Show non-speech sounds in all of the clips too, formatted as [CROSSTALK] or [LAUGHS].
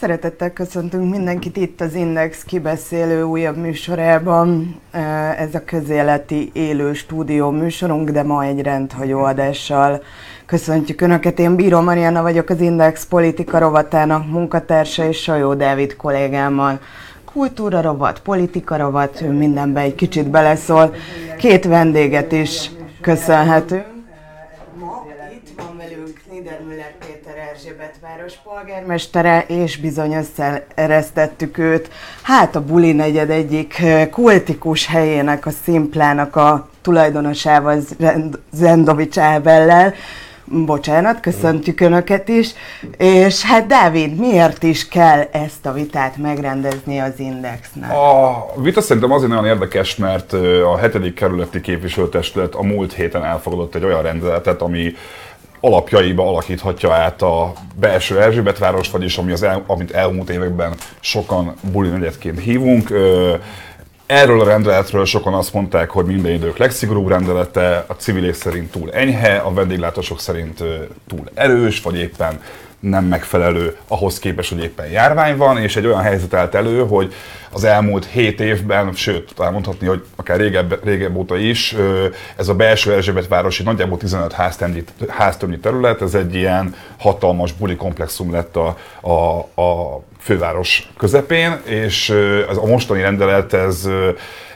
Szeretettel köszöntünk mindenkit itt az Index kibeszélő újabb műsorában. Ez a közéleti élő stúdió műsorunk, de ma egy rendhagyó adással köszöntjük Önöket. Én Bíró Mariana vagyok, az Index politika rovatának munkatársa, és Sajó Dávid kollégámmal kultúra rovat, politika rovat, ő mindenbe egy kicsit beleszól. Két vendéget is köszönhetünk. Ma itt van velünk Niedermüller Erzsébet város polgármestere, és bizony összeeresztettük őt. Hát a Buli negyed egyik kultikus helyének, a szimplának a tulajdonosával, Zendovics Ábellel. Bocsánat, köszöntjük Önöket is. És hát Dávid, miért is kell ezt a vitát megrendezni az Indexnek? A vita szerintem azért nagyon érdekes, mert a hetedik kerületi képviselőtestület a múlt héten elfogadott egy olyan rendeletet, ami alapjaiba alakíthatja át a belső Erzsébet város, vagyis ami az el, amit elmúlt években sokan buli negyedként hívunk. Erről a rendeletről sokan azt mondták, hogy minden idők legszigorúbb rendelete, a civilek szerint túl enyhe, a vendéglátósok szerint túl erős, vagy éppen nem megfelelő ahhoz képest, hogy éppen járvány van, és egy olyan helyzet állt elő, hogy az elmúlt 7 évben, sőt, talán mondhatni, hogy akár régebb, régebb óta is, ez a belső Erzsébet városi nagyjából 15 háztömnyi terület, ez egy ilyen hatalmas buli komplexum lett a, a, a főváros közepén, és ez a mostani rendelet ez,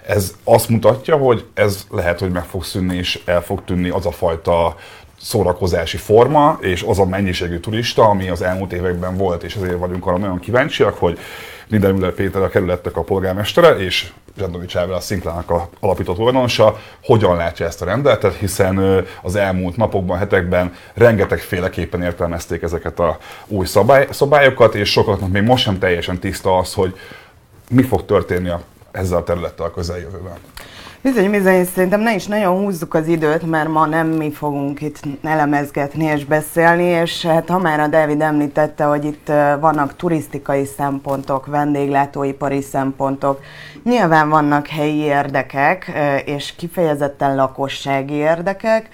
ez azt mutatja, hogy ez lehet, hogy meg fog szűnni és el fog tűnni az a fajta szórakozási forma, és az a mennyiségű turista, ami az elmúlt években volt, és ezért vagyunk arra nagyon kíváncsiak, hogy Niedermüller Péter a kerületnek a polgármestere, és Zsandovics Ábel a Szinklának a alapított tulajdonosa, hogyan látja ezt a rendeletet, hiszen az elmúlt napokban, hetekben rengeteg féleképpen értelmezték ezeket a új szabály, szabályokat, és sokaknak még most sem teljesen tiszta az, hogy mi fog történni a, ezzel a területtel a közeljövőben. Bizony, bizony, szerintem ne is nagyon húzzuk az időt, mert ma nem mi fogunk itt elemezgetni és beszélni, és hát ha már a David említette, hogy itt vannak turisztikai szempontok, vendéglátóipari szempontok, nyilván vannak helyi érdekek, és kifejezetten lakossági érdekek,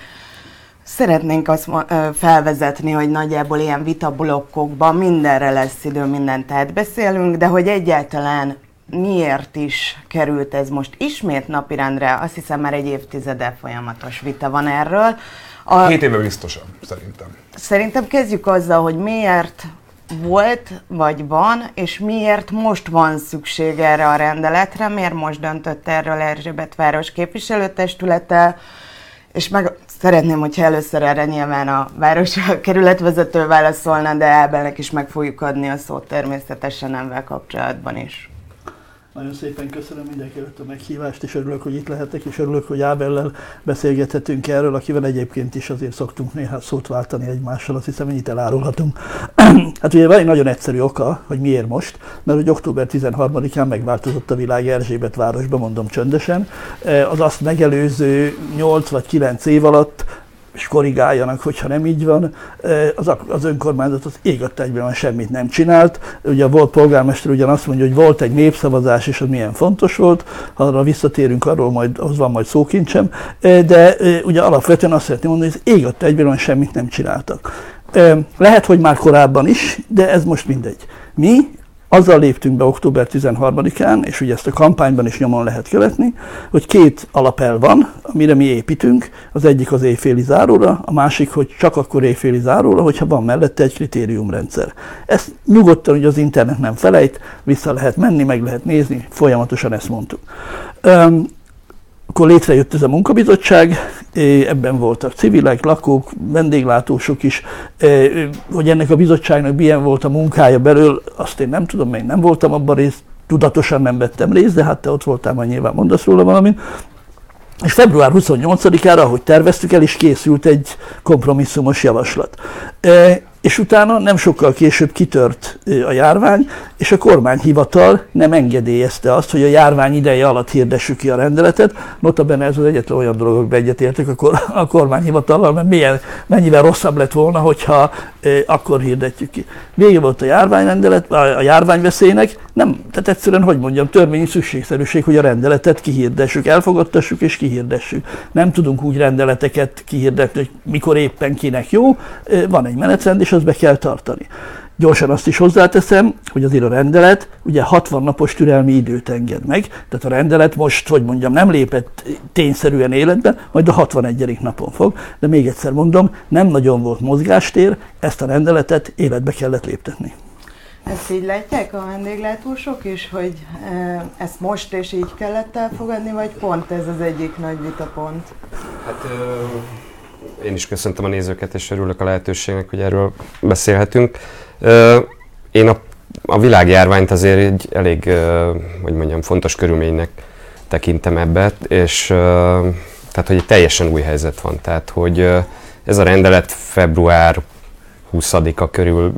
Szeretnénk azt felvezetni, hogy nagyjából ilyen vitablokkokban mindenre lesz idő, mindent átbeszélünk, de hogy egyáltalán miért is került ez most ismét napirendre? Azt hiszem már egy évtizede folyamatos vita van erről. A... Hét éve biztosan, szerintem. Szerintem kezdjük azzal, hogy miért volt, vagy van, és miért most van szükség erre a rendeletre, miért most döntött erről Erzsébet város képviselőtestülete, és meg szeretném, hogyha először erre nyilván a város a [LAUGHS] kerületvezető válaszolna, de Ábelnek is meg fogjuk adni a szót természetesen ebben kapcsolatban is. Nagyon szépen köszönöm mindenkinek a meghívást, és örülök, hogy itt lehetek, és örülök, hogy Ábellel beszélgethetünk erről, akivel egyébként is azért szoktunk néha szót váltani egymással, azt hiszem, ennyit elárulhatunk. [CLEARS THROAT] hát ugye van egy nagyon egyszerű oka, hogy miért most, mert hogy október 13-án megváltozott a világ Erzsébet városban, mondom csöndesen. Az azt megelőző 8 vagy 9 év alatt és korrigáljanak, hogyha nem így van. Az, az önkormányzat az ég egyben semmit nem csinált. Ugye volt polgármester ugyan azt mondja, hogy volt egy népszavazás, és az milyen fontos volt. Arra visszatérünk, arról majd, az van majd szókincsem. De ugye alapvetően azt szeretném mondani, hogy az ég egyben semmit nem csináltak. Lehet, hogy már korábban is, de ez most mindegy. Mi azzal léptünk be október 13-án, és ugye ezt a kampányban is nyomon lehet követni, hogy két alapel van, amire mi építünk. Az egyik az éjféli záróra, a másik, hogy csak akkor éjféli záróra, hogyha van mellette egy kritériumrendszer. Ezt nyugodtan, hogy az internet nem felejt, vissza lehet menni, meg lehet nézni, folyamatosan ezt mondtuk. Akkor létrejött ez a munkabizottság, ebben voltak civilek, lakók, vendéglátósok is, hogy ennek a bizottságnak milyen volt a munkája belül, azt én nem tudom, én nem voltam abban részt, tudatosan nem vettem részt, de hát te ott voltál, majd nyilván mondasz róla valamit. És február 28-ára, ahogy terveztük el, is készült egy kompromisszumos javaslat és utána nem sokkal később kitört a járvány, és a kormányhivatal nem engedélyezte azt, hogy a járvány ideje alatt hirdessük ki a rendeletet. Notabene ez az egyetlen olyan dolog, hogy egyetértek a, kor, a kormányhivatallal, mert milyen, mennyivel rosszabb lett volna, hogyha e, akkor hirdetjük ki. Vége volt a járványrendelet, a járványveszélynek, nem, tehát egyszerűen, hogy mondjam, törvényi szükségszerűség, hogy a rendeletet kihirdessük, elfogadtassuk és kihirdessük. Nem tudunk úgy rendeleteket kihirdetni, hogy mikor éppen kinek jó, van egy menetrend, és azt be kell tartani. Gyorsan azt is hozzáteszem, hogy azért a rendelet ugye 60 napos türelmi időt enged meg, tehát a rendelet most, hogy mondjam, nem lépett tényszerűen életbe, majd a 61. napon fog, de még egyszer mondom, nem nagyon volt mozgástér, ezt a rendeletet életbe kellett léptetni. Ezt így látják a vendéglátósok is, hogy e, ezt most és így kellett elfogadni, vagy pont ez az egyik nagy vitapont? Hát én is köszöntöm a nézőket, és örülök a lehetőségnek, hogy erről beszélhetünk. Én a, a világjárványt azért egy elég, hogy mondjam, fontos körülménynek tekintem ebbe, és tehát, hogy egy teljesen új helyzet van. Tehát, hogy ez a rendelet február 20-a körül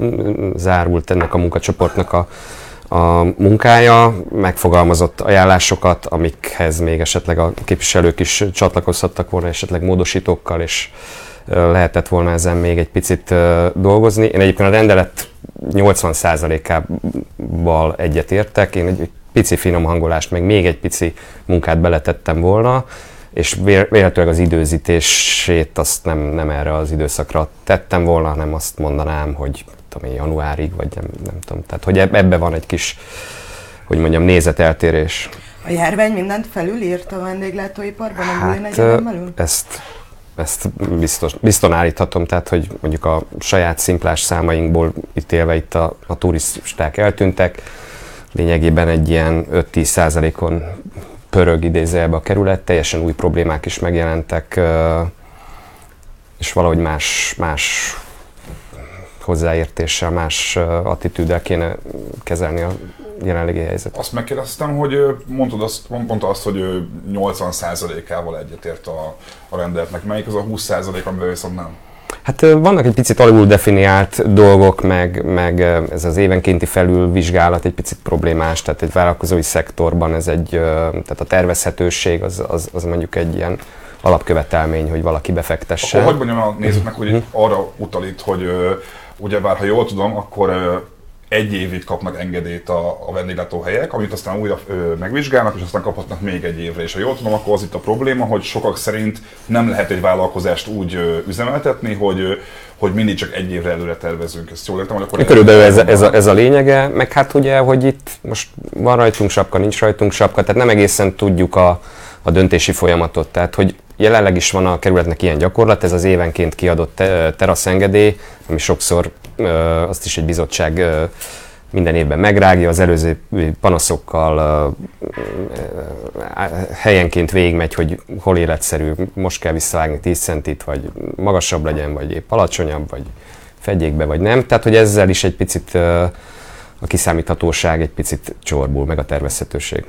zárult ennek a munkacsoportnak a, a munkája, megfogalmazott ajánlásokat, amikhez még esetleg a képviselők is csatlakozhattak volna, esetleg módosítókkal, és lehetett volna ezen még egy picit dolgozni. Én egyébként a rendelet 80%-ával egyetértek, én egy pici finom hangolást, meg még egy pici munkát beletettem volna, és véletlenül az időzítését azt nem, nem erre az időszakra tettem volna, hanem azt mondanám, hogy tudom én, januárig, vagy nem, nem tudom. Tehát, hogy ebbe van egy kis, hogy mondjam, nézeteltérés. A járvány mindent felülírt a vendéglátóiparban hát, a belül? Ezt, ezt biztos, bizton állíthatom, tehát hogy mondjuk a saját szimplás számainkból ítélve itt a, a turisták eltűntek, lényegében egy ilyen 5-10 százalékon pörög idézőjelbe a kerület, teljesen új problémák is megjelentek, és valahogy más, más hozzáértéssel, más attitűddel kéne kezelni a jelenlegi helyzet. Azt megkérdeztem, hogy mondtad azt, mondta azt, hogy 80%-ával egyetért a, a rendeletnek. Melyik az a 20% amivel viszont nem? Hát vannak egy picit alul definiált dolgok, meg, meg ez az évenkénti felülvizsgálat egy picit problémás, tehát egy vállalkozói szektorban ez egy, tehát a tervezhetőség az, az, az mondjuk egy ilyen alapkövetelmény, hogy valaki befektesse. Akkor hogy mondjam a nézőknek, hogy uh-huh. arra utalít, hogy ugyebár, ha jól tudom, akkor egy évig kapnak engedélyt a, a vendéglátóhelyek, amit aztán újra ö, megvizsgálnak, és aztán kaphatnak még egy évre. És ha jól tudom, akkor az itt a probléma, hogy sokak szerint nem lehet egy vállalkozást úgy ö, üzemeltetni, hogy, ö, hogy mindig csak egy évre előre tervezünk. Ezt jól értem, hogy akkor... Körülbelül ez, ez, a, ez a lényege, meg hát ugye, hogy itt most van rajtunk sapka, nincs rajtunk sapka, tehát nem egészen tudjuk a, a döntési folyamatot. Tehát, hogy jelenleg is van a kerületnek ilyen gyakorlat, ez az évenként kiadott teraszengedély, ami sokszor azt is egy bizottság minden évben megrágja, az előző panaszokkal helyenként végigmegy, hogy hol életszerű, most kell visszavágni 10 centit, vagy magasabb legyen, vagy épp alacsonyabb, vagy fedjék be, vagy nem. Tehát, hogy ezzel is egy picit a kiszámíthatóság egy picit csorbul, meg a tervezhetőség.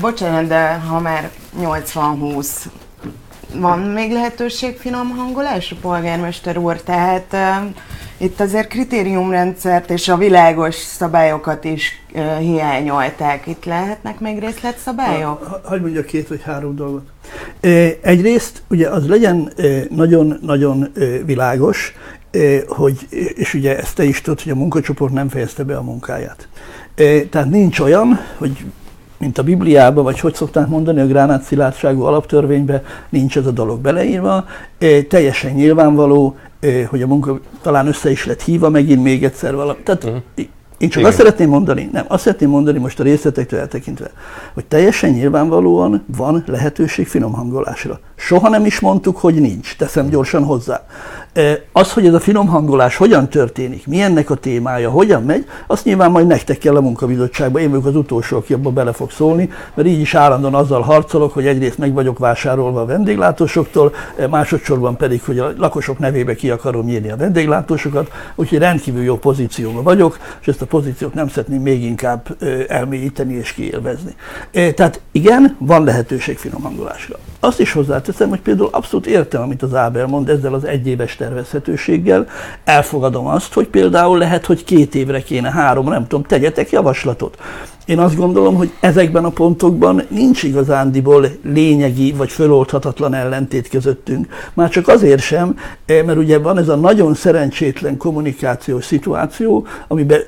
Bocsánat, de ha már 80-20 van még lehetőség finom hangolásra, polgármester úr? Tehát uh, itt azért kritériumrendszert és a világos szabályokat is uh, hiányolták. Itt lehetnek még részletszabályok? Ha, hogy mondjak két vagy három dolgot. Egyrészt ugye az legyen nagyon-nagyon világos, hogy, és ugye ezt te is tudod, hogy a munkacsoport nem fejezte be a munkáját. Tehát nincs olyan, hogy mint a Bibliában, vagy hogy szokták mondani, a gránát szilárdságú alaptörvénybe nincs ez a dolog beleírva. Teljesen nyilvánvaló, hogy a munka talán össze is lett hívva megint még egyszer valami. Tehát uh-huh. Én csak Igen. azt szeretném mondani, nem, azt szeretném mondani most a részletektől eltekintve, hogy teljesen nyilvánvalóan van lehetőség finom hangolásra. Soha nem is mondtuk, hogy nincs, teszem gyorsan hozzá. Az, hogy ez a finom hangolás hogyan történik, mi ennek a témája, hogyan megy, azt nyilván majd nektek kell a munkabizottságban. Én vagyok az utolsó, aki abba bele fog szólni, mert így is állandóan azzal harcolok, hogy egyrészt meg vagyok vásárolva a vendéglátósoktól, másodszorban pedig, hogy a lakosok nevébe ki akarom nyírni a vendéglátósokat, úgyhogy rendkívül jó pozícióban vagyok, és ezt a pozíciót nem szeretném még inkább elmélyíteni és kiélvezni. Tehát igen, van lehetőség finom hangolásra. Azt is hozzáteszem, hogy például abszolút értem, amit az Ábel mond ezzel az egyéves tervezhetőséggel. Elfogadom azt, hogy például lehet, hogy két évre kéne, három, nem tudom, tegyetek javaslatot. Én azt gondolom, hogy ezekben a pontokban nincs igazándiból lényegi vagy föloldhatatlan ellentét közöttünk. Már csak azért sem, mert ugye van ez a nagyon szerencsétlen kommunikációs szituáció, amiben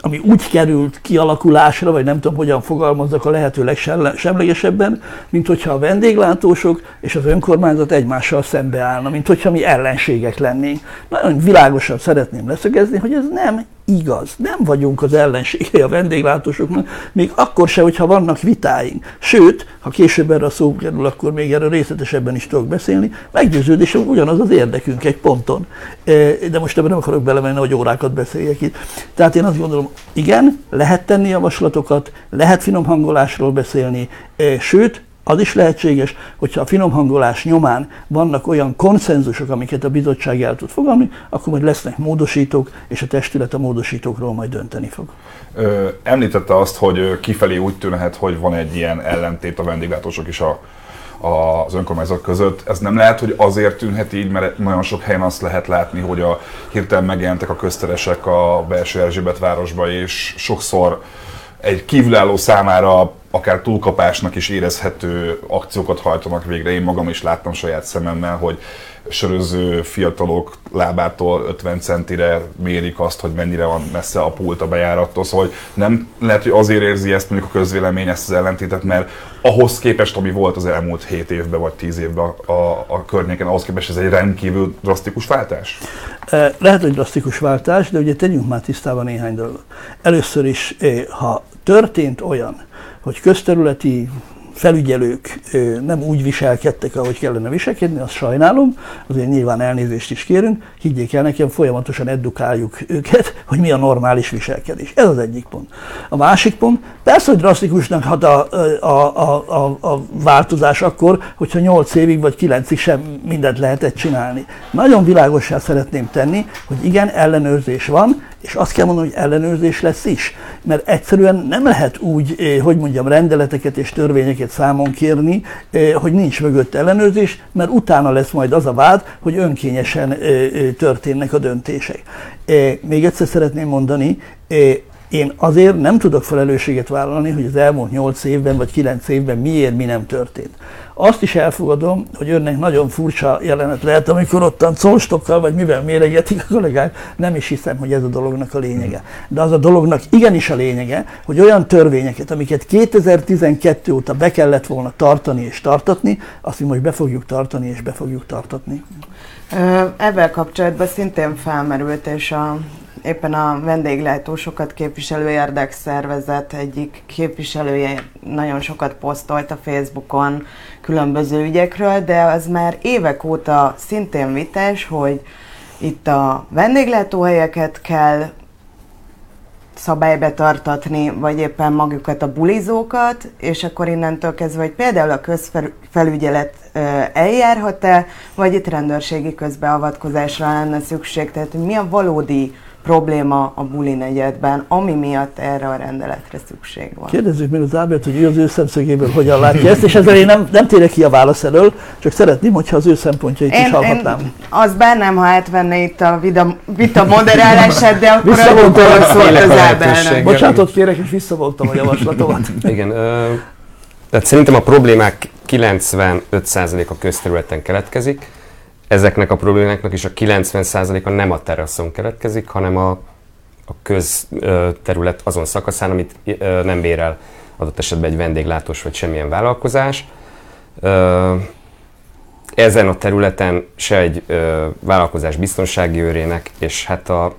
ami úgy került kialakulásra, vagy nem tudom, hogyan fogalmazzak a lehető legsemlegesebben, mint hogyha a vendéglátósok és az önkormányzat egymással szembeállna, mint hogyha mi ellenségek lennénk. Nagyon világosan szeretném leszögezni, hogy ez nem igaz. Nem vagyunk az ellenségei a vendéglátósoknak, még akkor se, hogyha vannak vitáink. Sőt, ha később erre a szó kerül, akkor még erről részletesebben is tudok beszélni, meggyőződésem ugyanaz az érdekünk egy ponton. E, de most ebben nem akarok belemenni, hogy órákat beszéljek itt. Tehát én azt gondolom, igen, lehet tenni javaslatokat, lehet finom hangolásról beszélni, e, sőt, az is lehetséges, hogyha a finomhangolás nyomán vannak olyan konszenzusok, amiket a bizottság el tud fogalni, akkor majd lesznek módosítók, és a testület a módosítókról majd dönteni fog. Ö, említette azt, hogy kifelé úgy tűnhet, hogy van egy ilyen ellentét a vendéglátósok is a, a, az önkormányzat között. Ez nem lehet, hogy azért tűnhet így, mert nagyon sok helyen azt lehet látni, hogy a hirtelen megjelentek a közteresek a belső Erzsébet városba, és sokszor egy kívülálló számára akár túlkapásnak is érezhető akciókat hajtanak végre. Én magam is láttam saját szememmel, hogy söröző fiatalok lábától 50 centire mérik azt, hogy mennyire van messze a pult a bejárattól. Szóval hogy nem lehet, hogy azért érzi ezt mondjuk a közvélemény ezt az ellentétet, mert ahhoz képest, ami volt az elmúlt 7 évben vagy 10 évben a, a, a környéken, ahhoz képest ez egy rendkívül drasztikus váltás? Lehet, hogy drasztikus váltás, de ugye tegyünk már tisztában néhány dolgot. Először is, ha történt olyan, hogy közterületi felügyelők nem úgy viselkedtek, ahogy kellene viselkedni, azt sajnálom, azért nyilván elnézést is kérünk, higgyék el nekem, folyamatosan edukáljuk őket, [LAUGHS] hogy mi a normális viselkedés. Ez az egyik pont. A másik pont, persze, hogy drasztikusnak hat a, a, a, a, a változás akkor, hogyha 8 évig vagy 9-ig sem mindent lehetett csinálni. Nagyon világossá szeretném tenni, hogy igen, ellenőrzés van, és azt kell mondani, hogy ellenőrzés lesz is. Mert egyszerűen nem lehet úgy, eh, hogy mondjam, rendeleteket és törvényeket számon kérni, eh, hogy nincs mögött ellenőrzés, mert utána lesz majd az a vád, hogy önkényesen eh, történnek a döntések. Még egyszer szeretném mondani, én azért nem tudok felelősséget vállalni, hogy az elmúlt 8 évben vagy 9 évben miért mi nem történt. Azt is elfogadom, hogy önnek nagyon furcsa jelenet lehet, amikor ottan colstokkal vagy mivel méregetik a kollégák, nem is hiszem, hogy ez a dolognak a lényege. De az a dolognak igenis a lényege, hogy olyan törvényeket, amiket 2012 óta be kellett volna tartani és tartatni, azt mi most be fogjuk tartani és be fogjuk tartatni. Ebben kapcsolatban szintén felmerült, és a éppen a vendéglátósokat képviselő érdekszervezet egyik képviselője nagyon sokat posztolt a Facebookon különböző ügyekről, de az már évek óta szintén vitás, hogy itt a vendéglátóhelyeket kell szabálybe tartatni, vagy éppen magukat a bulizókat, és akkor innentől kezdve, hogy például a közfelügyelet eljárhat-e, vagy itt rendőrségi közbeavatkozásra lenne szükség, tehát mi a valódi probléma a buli negyedben, ami miatt erre a rendeletre szükség van. Kérdezzük meg az Ábert, hogy ő az ő szemszögéből hogyan látja ezt, és ezzel én nem, nem térek ki a válasz elől, csak szeretném, hogyha az ő szempontjait én, is hallhatnám. Én az bennem, ha átvenné itt a vita, vita moderálását, de akkor a szólt az Ábernek. Bocsánatot kérek, és visszavontam a javaslatomat. [LAUGHS] Igen, ö, tehát szerintem a problémák 95%-a közterületen keletkezik, ezeknek a problémáknak is a 90%-a nem a teraszon keletkezik, hanem a, a közterület azon szakaszán, amit nem bérel adott esetben egy vendéglátós vagy semmilyen vállalkozás. Ezen a területen se egy vállalkozás biztonsági őrének, és hát a,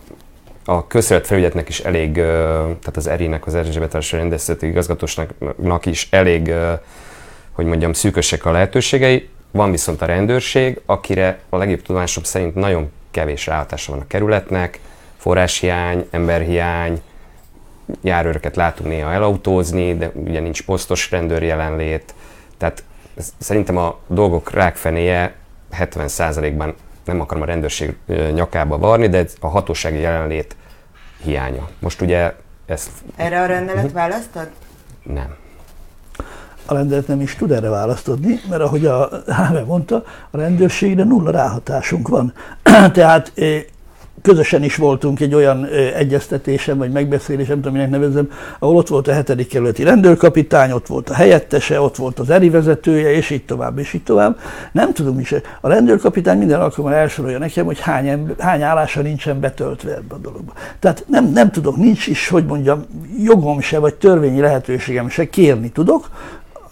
a felügyetnek is elég, tehát az ERI-nek, az Erzsébet Rendészeti Igazgatósnak is elég, hogy mondjam, szűkösek a lehetőségei. Van viszont a rendőrség, akire a legjobb tudomásom szerint nagyon kevés ráhatása van a kerületnek, forráshiány, emberhiány, járőröket látunk néha elautózni, de ugye nincs posztos rendőr jelenlét, tehát szerintem a dolgok rákfenéje 70%-ban nem akarom a rendőrség nyakába varni, de a hatósági jelenlét hiánya. Most ugye ezt... Erre a rendelet uh-huh. választod? Nem a rendelet nem is tud erre választ adni, mert ahogy a Háme mondta, a rendőrségre nulla ráhatásunk van. [CLEARS THROAT] Tehát közösen is voltunk egy olyan egyeztetésen, vagy megbeszélésen, nem tudom, minek nevezem, ahol ott volt a hetedik kerületi rendőrkapitány, ott volt a helyettese, ott volt az eri vezetője, és így tovább, és így tovább. Nem tudom is. A rendőrkapitány minden alkalommal elsorolja nekem, hogy hány, hány állása nincsen betöltve ebbe a dologba. Tehát nem, nem tudok, nincs is, hogy mondjam, jogom se, vagy törvényi lehetőségem se kérni tudok,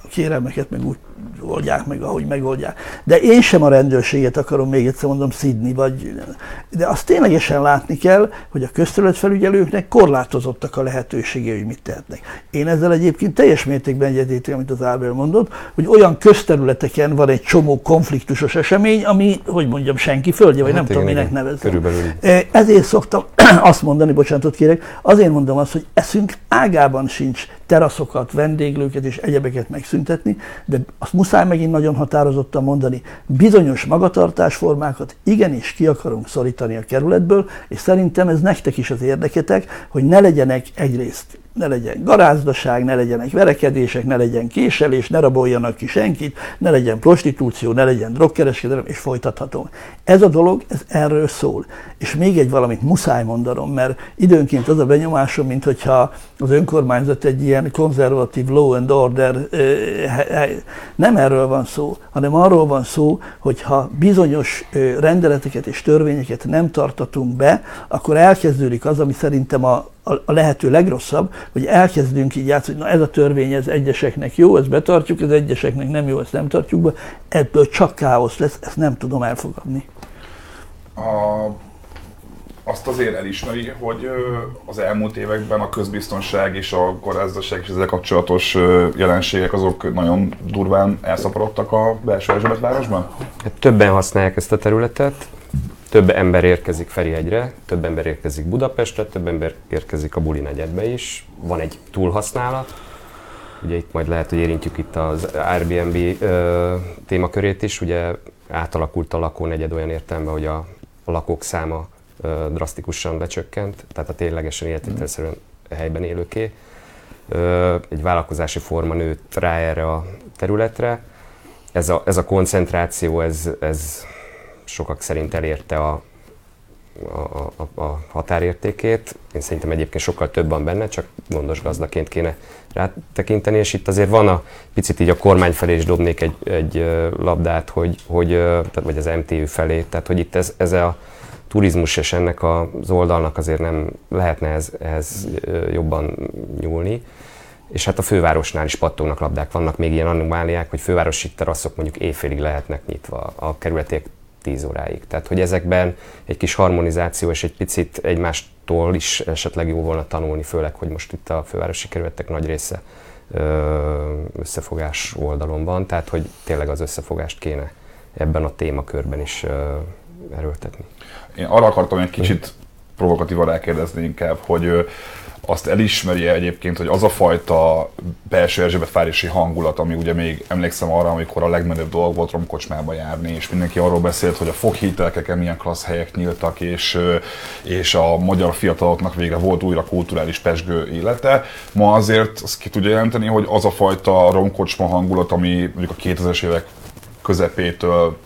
kérelmeket meg úgy oldják meg, ahogy megoldják. De én sem a rendőrséget akarom még egyszer mondom szidni, vagy, de azt ténylegesen látni kell, hogy a közterületfelügyelőknek korlátozottak a lehetőségei, hogy mit tehetnek. Én ezzel egyébként teljes mértékben egyetértek, amit az Ábel mondott, hogy olyan közterületeken van egy csomó konfliktusos esemény, ami, hogy mondjam, senki földje, vagy hát nem igen, tudom, minek nevezem. Körülbelül. Ezért szoktam [CLEARS THROAT] azt mondani, bocsánatot kérek, azért mondom azt, hogy eszünk ágában sincs teraszokat, vendéglőket és egyebeket megszüntetni, de azt muszáj megint nagyon határozottan mondani, bizonyos magatartásformákat igenis ki akarunk szorítani a kerületből, és szerintem ez nektek is az érdeketek, hogy ne legyenek egyrészt ne legyen garázdaság, ne legyenek verekedések, ne legyen késelés, ne raboljanak ki senkit, ne legyen prostitúció, ne legyen drogkereskedelem, és folytathatom. Ez a dolog, ez erről szól. És még egy valamit muszáj mondanom, mert időnként az a benyomásom, mint hogyha az önkormányzat egy ilyen konzervatív law and order, nem erről van szó, hanem arról van szó, hogy ha bizonyos rendeleteket és törvényeket nem tartatunk be, akkor elkezdődik az, ami szerintem a, a lehető legrosszabb, hogy elkezdünk így játszani, hogy na ez a törvény, ez egyeseknek jó, ezt betartjuk, ez egyeseknek nem jó, ezt nem tartjuk be, ebből csak káosz lesz, ezt nem tudom elfogadni. A, azt azért elismeri, hogy az elmúlt években a közbiztonság és a korázdaság és ezzel kapcsolatos jelenségek azok nagyon durván elszaporodtak a belső Erzsébet városban? Hát többen használják ezt a területet, több ember érkezik Ferihegyre, több ember érkezik Budapestre, több ember érkezik a Buli negyedbe is. Van egy túlhasználat, ugye itt majd lehet, hogy érintjük itt az Airbnb ö, témakörét is, ugye átalakult a lakónegyed olyan értelemben, hogy a, a lakók száma ö, drasztikusan lecsökkent, tehát a ténylegesen életvitelszerűen helyben élőké. Ö, egy vállalkozási forma nőtt rá erre a területre. Ez a, ez a koncentráció, ez, ez sokak szerint elérte a, a, a, a határértékét. Én szerintem egyébként sokkal több van benne, csak gondos gazdaként kéne rátekinteni, és itt azért van a picit így a kormány felé is dobnék egy, egy labdát, hogy, hogy, vagy az MTÜ felé, tehát hogy itt ez, ez a turizmus és ennek az oldalnak azért nem lehetne ez, ez jobban nyúlni. És hát a fővárosnál is pattognak labdák, vannak még ilyen anomáliák, hogy fővárosi teraszok mondjuk éjfélig lehetnek nyitva, a kerületiek 10 óráig. Tehát, hogy ezekben egy kis harmonizáció és egy picit egymástól is esetleg jó volna tanulni, főleg, hogy most itt a fővárosi kerületek nagy része összefogás oldalon van, tehát hogy tényleg az összefogást kéne ebben a témakörben is erőltetni. Én arra akartam egy kicsit provokatívan rákérdezni inkább, hogy azt elismeri egyébként, hogy az a fajta belső Erzsébetvárosi hangulat, ami ugye még emlékszem arra, amikor a legmenőbb dolog volt romkocsmába járni, és mindenki arról beszélt, hogy a foghítelkeken milyen klassz helyek nyíltak, és, és a magyar fiataloknak végre volt újra kulturális pesgő élete. Ma azért azt ki tudja jelenteni, hogy az a fajta romkocsma hangulat, ami mondjuk a 2000-es évek közepétől,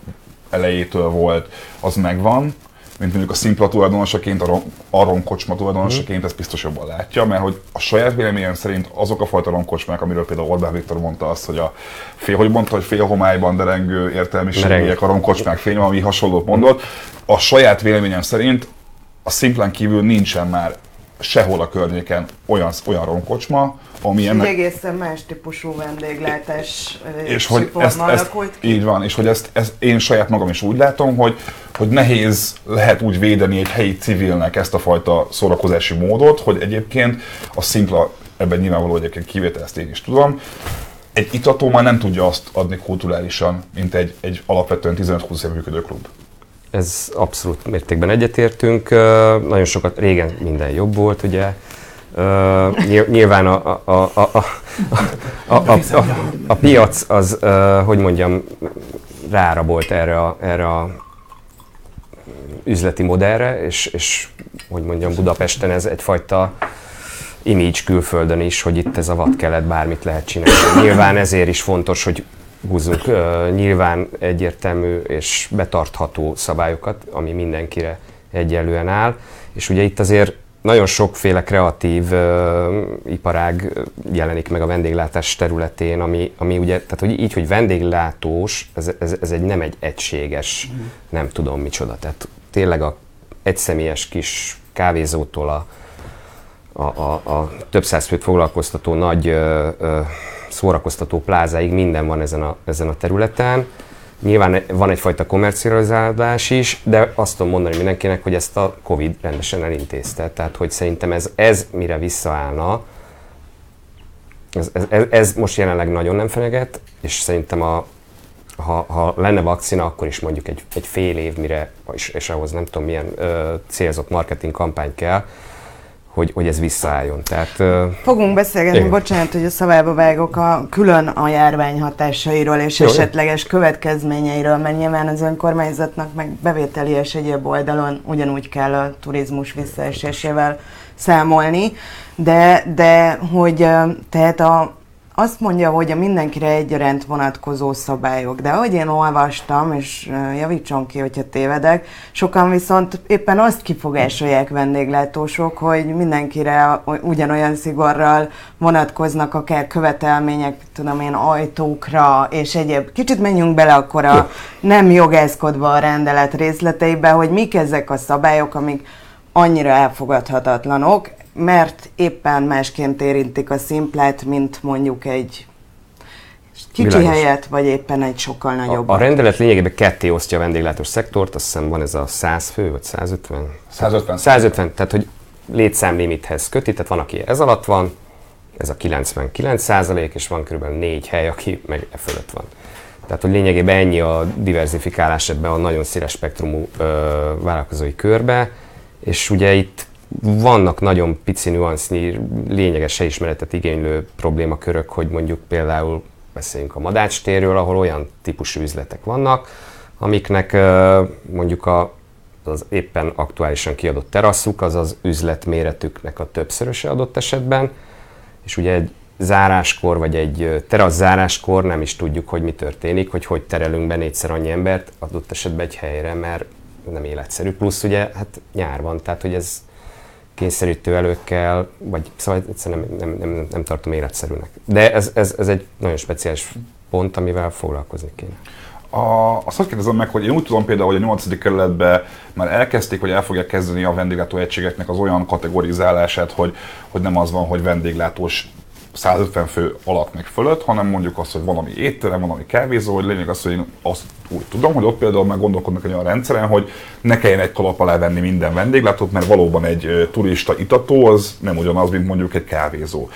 elejétől volt, az megvan, mint mondjuk a szimpla tulajdonosaként, a, a romkocsma tulajdonosaként mm. ezt biztos jobban látja, mert hogy a saját véleményem szerint azok a fajta romkocsmák, amiről például Orbán Viktor mondta azt, hogy a fél, hogy mondta, hogy fél homályban derengő értelmiségiek a romkocsmák fény, ami hasonlót mondott, a saját véleményem szerint a szimplán kívül nincsen már sehol a környéken olyan, olyan romkocsma, ami ennek... Egy egészen más típusú vendéglátás és hogy ezt, ezt, Így van, és hogy ezt, ezt én saját magam is úgy látom, hogy, hogy nehéz lehet úgy védeni egy helyi civilnek ezt a fajta szórakozási módot, hogy egyébként a szimpla, ebben nyilvánvaló egyébként kivétel, ezt én is tudom, egy itató már nem tudja azt adni kulturálisan, mint egy, egy alapvetően 15-20 év működő klub. Ez abszolút mértékben egyetértünk. Nagyon sokat, régen minden jobb volt, ugye. Nyilván a, a, a, a, a, a, a, a piac az, hogy mondjam, rárabolt erre a, erre a üzleti modellre, és, és hogy mondjam, Budapesten ez egyfajta image külföldön is, hogy itt ez a vad kelet, bármit lehet csinálni. Nyilván ezért is fontos, hogy húzzunk uh, nyilván egyértelmű és betartható szabályokat, ami mindenkire egyenlően áll. És ugye itt azért nagyon sokféle kreatív uh, iparág jelenik meg a vendéglátás területén, ami, ami ugye, tehát hogy így, hogy vendéglátós, ez, ez, ez egy nem egy egységes, mm. nem tudom micsoda. Tehát tényleg a egyszemélyes kis kávézótól a, a, a, a több száz főt foglalkoztató nagy ö, ö, szórakoztató plázáig minden van ezen a, ezen a területen. Nyilván van egyfajta komercializálás is, de azt tudom mondani mindenkinek, hogy ezt a Covid rendesen elintézte. Tehát, hogy szerintem ez, ez mire visszaállna, ez, ez, ez most jelenleg nagyon nem fenyeget, és szerintem a, ha, ha lenne vakcina, akkor is mondjuk egy, egy fél év, mire, és, és ahhoz nem tudom milyen ö, célzott marketing kampány kell, hogy, hogy ez visszaálljon. Tehát, Fogunk beszélgetni, igen. bocsánat, hogy a szavába vágok, a, külön a járvány hatásairól és Jó, esetleges következményeiről, mert nyilván az önkormányzatnak meg bevételi és egyéb oldalon ugyanúgy kell a turizmus visszaesésével számolni, de, de hogy tehát a, azt mondja, hogy a mindenkire egyaránt vonatkozó szabályok, de ahogy én olvastam, és javítson ki, hogyha tévedek, sokan viszont éppen azt kifogásolják vendéglátósok, hogy mindenkire ugyanolyan szigorral vonatkoznak akár követelmények, tudom én, ajtókra és egyéb. Kicsit menjünk bele akkor a nem jogászkodva a rendelet részleteibe, hogy mik ezek a szabályok, amik annyira elfogadhatatlanok, mert éppen másként érintik a szimplát, mint mondjuk egy kicsi Világos. helyet, vagy éppen egy sokkal nagyobb. A, a rendelet lényegében ketté osztja a vendéglátós szektort, azt hiszem van ez a 100 fő, vagy 150? 150. 150, tehát hogy létszámlimithez köti, tehát van, aki ez alatt van, ez a 99 százalék, és van kb. négy hely, aki meg e fölött van. Tehát, hogy lényegében ennyi a diversifikálás ebben a nagyon széles spektrumú ö, vállalkozói körbe, és ugye itt vannak nagyon pici nüansznyi, lényeges helyismeretet igénylő problémakörök, hogy mondjuk például beszéljünk a Madács térről, ahol olyan típusú üzletek vannak, amiknek mondjuk a, az éppen aktuálisan kiadott teraszuk, az az üzletméretüknek a többszöröse adott esetben, és ugye egy záráskor, vagy egy terasz záráskor nem is tudjuk, hogy mi történik, hogy hogy terelünk be négyszer annyi embert adott esetben egy helyre, mert nem életszerű. Plusz ugye hát nyár van, tehát hogy ez kényszerítő előkkel, vagy szóval egyszerűen nem, nem, nem, nem tartom életszerűnek. De ez, ez, ez egy nagyon speciális pont, amivel foglalkozni kéne. A, azt azt kérdezem meg, hogy én úgy tudom például, hogy a 8. kerületben már elkezdték, hogy el fogják kezdeni a vendéglátó egységeknek az olyan kategorizálását, hogy, hogy nem az van, hogy vendéglátós 150 fő alatt meg fölött, hanem mondjuk azt, hogy valami étterem, valami kávézó, hogy lényeg az, hogy én azt úgy tudom, hogy ott például meg gondolkodnak egy olyan rendszeren, hogy ne kelljen egy kalap alá venni minden vendéglátót, mert valóban egy turista itató az nem ugyanaz, mint mondjuk egy kávézó.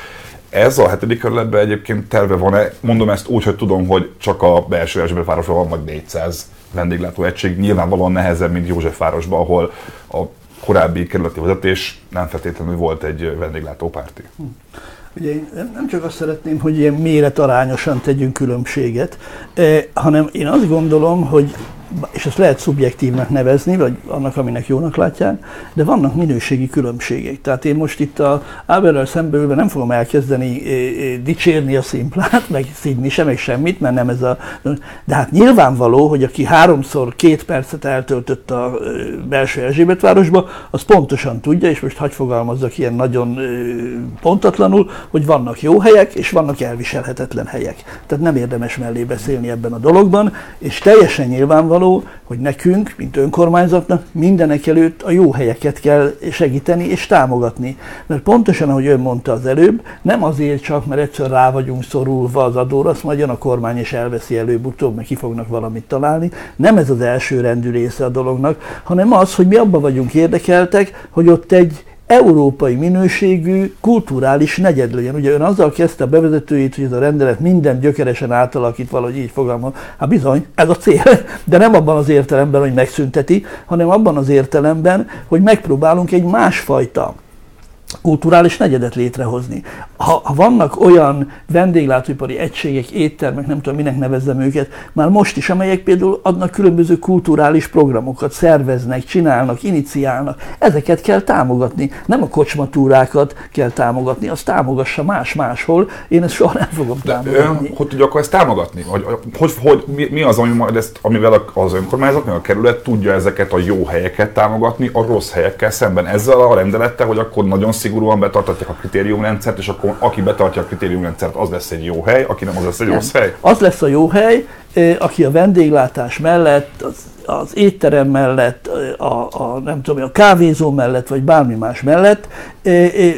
Ez a hetedik kerületben egyébként terve van-e? Mondom ezt úgy, hogy tudom, hogy csak a belső Erzsébet városban van vagy 400 vendéglátó egység, nyilvánvalóan nehezebb, mint Józsefvárosban, ahol a korábbi kerületi vezetés nem feltétlenül volt egy vendéglátópárti. Hm. Ugye én nem csak azt szeretném, hogy ilyen méretarányosan tegyünk különbséget, eh, hanem én azt gondolom, hogy és ezt lehet szubjektívnek nevezni, vagy annak, aminek jónak látják, de vannak minőségi különbségek. Tehát én most itt a Áberrel szembeülve nem fogom elkezdeni eh, eh, dicsérni a szimplát, meg szídni sem, meg semmit, mert nem ez a... De hát nyilvánvaló, hogy aki háromszor két percet eltöltött a eh, belső Erzsébetvárosba, az pontosan tudja, és most hagy fogalmazzak ilyen nagyon pontatlanul, hogy vannak jó helyek, és vannak elviselhetetlen helyek. Tehát nem érdemes mellé beszélni ebben a dologban, és teljesen nyilvánvaló, nyilvánvaló, hogy nekünk, mint önkormányzatnak mindenek előtt a jó helyeket kell segíteni és támogatni. Mert pontosan, ahogy ön mondta az előbb, nem azért csak, mert egyszer rá vagyunk szorulva az adóra, azt majd jön a kormány és elveszi előbb-utóbb, mert ki fognak valamit találni. Nem ez az első rendű része a dolognak, hanem az, hogy mi abban vagyunk érdekeltek, hogy ott egy európai minőségű kulturális negyed legyen. Ugye ön azzal kezdte a bevezetőjét, hogy ez a rendelet minden gyökeresen átalakít, valahogy így fogalmaz. Hát bizony, ez a cél, de nem abban az értelemben, hogy megszünteti, hanem abban az értelemben, hogy megpróbálunk egy másfajta kulturális negyedet létrehozni. Ha, ha vannak olyan vendéglátóipari egységek, éttermek, nem tudom minek nevezzem őket, már most is, amelyek például adnak különböző kulturális programokat, szerveznek, csinálnak, iniciálnak, ezeket kell támogatni. Nem a kocsmatúrákat kell támogatni, azt támogassa más máshol, én ezt soha nem fogom támogatni. De, hogy tudja akkor ezt támogatni? Hogy, hogy, hogy mi, mi az, ami majd ezt, amivel az önkormányzat, meg a kerület tudja ezeket a jó helyeket támogatni a rossz helyekkel szemben? Ezzel a rendelettel, hogy akkor nagyon szigorúan betartatják a kritériumrendszert, és akkor aki betartja a kritériumrendszert, az lesz egy jó hely, aki nem, az lesz egy nem. rossz hely? Az lesz a jó hely, aki a vendéglátás mellett, az, az étterem mellett, a, a, nem tudom, a kávézó mellett, vagy bármi más mellett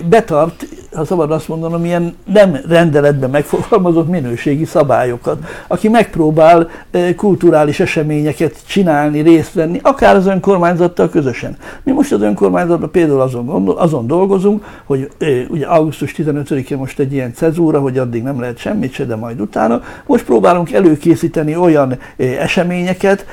betart ha szabad azt mondanom, ilyen nem rendeletben megfogalmazott minőségi szabályokat. Aki megpróbál kulturális eseményeket csinálni, részt venni, akár az önkormányzattal közösen. Mi most az önkormányzatban például azon, azon dolgozunk, hogy ugye augusztus 15-én most egy ilyen cezúra, hogy addig nem lehet semmit se, de majd utána. Most próbálunk előkészíteni olyan eh, eseményeket,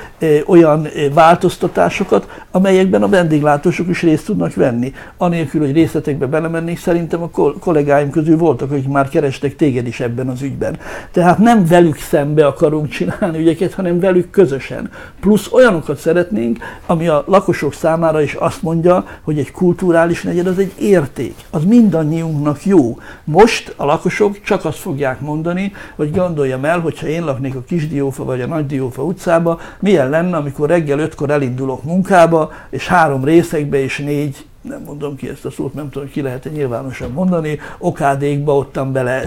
olyan változtatásokat, amelyekben a vendéglátósok is részt tudnak venni. Anélkül, hogy részletekbe belemennék, szerintem a kollégáim közül voltak, akik már kerestek téged is ebben az ügyben. Tehát nem velük szembe akarunk csinálni ügyeket, hanem velük közösen. Plusz olyanokat szeretnénk, ami a lakosok számára is azt mondja, hogy egy kulturális negyed az egy érték. Az mindannyiunknak jó. Most a lakosok csak azt fogják mondani, hogy gondoljam el, hogyha én laknék a Kisdiófa vagy a Nagydiófa utcába, milyen lenne, amikor reggel ötkor elindulok munkába, és három részekbe és négy nem mondom ki ezt a szót, nem tudom, ki lehet -e nyilvánosan mondani, okádékba ottan bele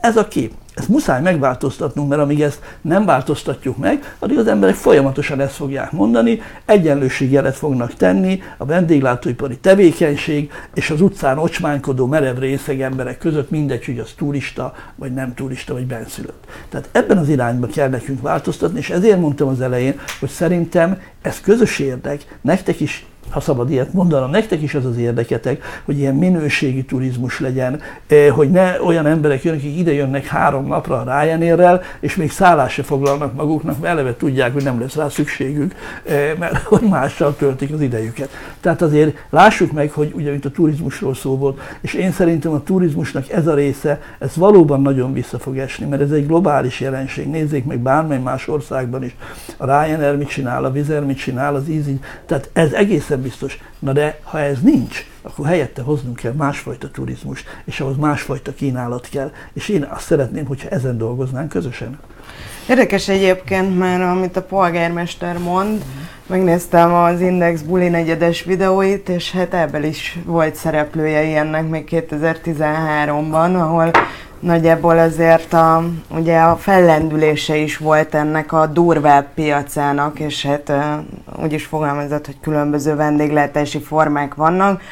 Ez a kép. Ezt muszáj megváltoztatnunk, mert amíg ezt nem változtatjuk meg, addig az emberek folyamatosan ezt fogják mondani, egyenlőségjelet fognak tenni a vendéglátóipari tevékenység és az utcán ocsmánykodó merev részeg emberek között, mindegy, hogy az turista, vagy nem turista, vagy benszülött. Tehát ebben az irányba kell nekünk változtatni, és ezért mondtam az elején, hogy szerintem ez közös érdek, nektek is ha szabad ilyet mondanom, nektek is az az érdeketek, hogy ilyen minőségi turizmus legyen, eh, hogy ne olyan emberek jönnek, akik ide jönnek három napra a Ryanairrel, és még szállás se foglalnak maguknak, mert eleve tudják, hogy nem lesz rá szükségük, eh, mert [LAUGHS] hogy mással töltik az idejüket. Tehát azért lássuk meg, hogy ugye itt a turizmusról szó volt, és én szerintem a turizmusnak ez a része, ez valóban nagyon vissza fog esni, mert ez egy globális jelenség. Nézzék meg bármely más országban is. A Ryanair mit csinál, a Vizer mit csinál, az Easy. Tehát ez egészen biztos. Na de ha ez nincs, akkor helyette hoznunk kell másfajta turizmust, és ahhoz másfajta kínálat kell. És én azt szeretném, hogyha ezen dolgoznánk közösen. Érdekes egyébként, mert amit a polgármester mond, megnéztem az Index Buli negyedes videóit, és hát ebből is volt szereplője ilyennek még 2013-ban, ahol nagyjából azért a, ugye a fellendülése is volt ennek a durvább piacának, és hát úgy is fogalmazott, hogy különböző vendéglátási formák vannak.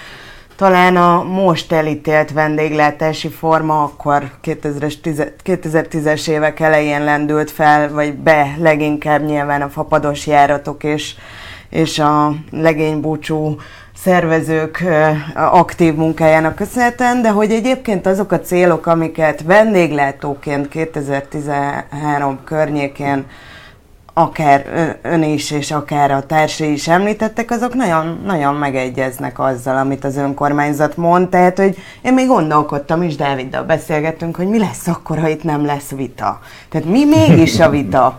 Talán a most elítélt vendéglátási forma akkor 2010-es évek elején lendült fel, vagy be leginkább nyilván a fapados járatok és, és a legénybúcsú szervezők aktív munkájának köszönhetően, de hogy egyébként azok a célok, amiket vendéglátóként 2013 környékén akár ön is, és akár a társai is említettek, azok nagyon, nagyon megegyeznek azzal, amit az önkormányzat mond. Tehát, hogy én még gondolkodtam is, Dáviddal beszélgettünk, hogy mi lesz akkor, ha itt nem lesz vita. Tehát mi mégis a vita? [LAUGHS]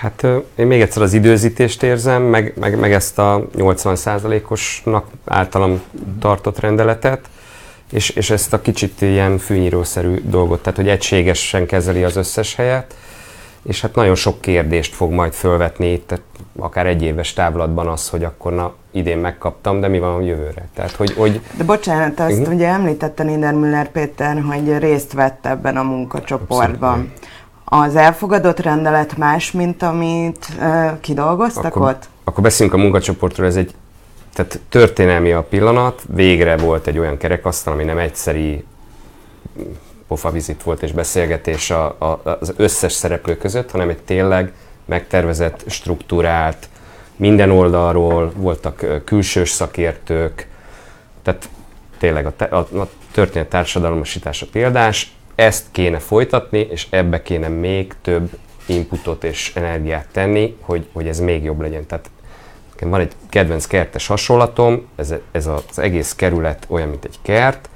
Hát én még egyszer az időzítést érzem, meg, meg, meg ezt a 80%-osnak általam tartott rendeletet, és, és ezt a kicsit ilyen fűnyírószerű dolgot, tehát hogy egységesen kezeli az összes helyet, és hát nagyon sok kérdést fog majd fölvetni itt, akár egy éves távlatban az, hogy akkor na, idén megkaptam, de mi van a jövőre? Tehát, hogy, hogy... De bocsánat, azt uh-huh. ugye említette Niedermüller Péter, hogy részt vett ebben a munkacsoportban. Abszolút az elfogadott rendelet más, mint amit uh, kidolgoztak akkor, ott? Akkor beszéljünk a munkacsoportról, ez egy tehát történelmi a pillanat, végre volt egy olyan kerekasztal, ami nem egyszeri pofavizit volt és beszélgetés a, a, az összes szereplő között, hanem egy tényleg megtervezett, struktúrált, minden oldalról voltak külsős szakértők, tehát tényleg a, a, a történet társadalmasítása példás, ezt kéne folytatni, és ebbe kéne még több inputot és energiát tenni, hogy, hogy ez még jobb legyen. Tehát van egy kedvenc kertes hasonlatom, ez, ez az egész kerület olyan, mint egy kert,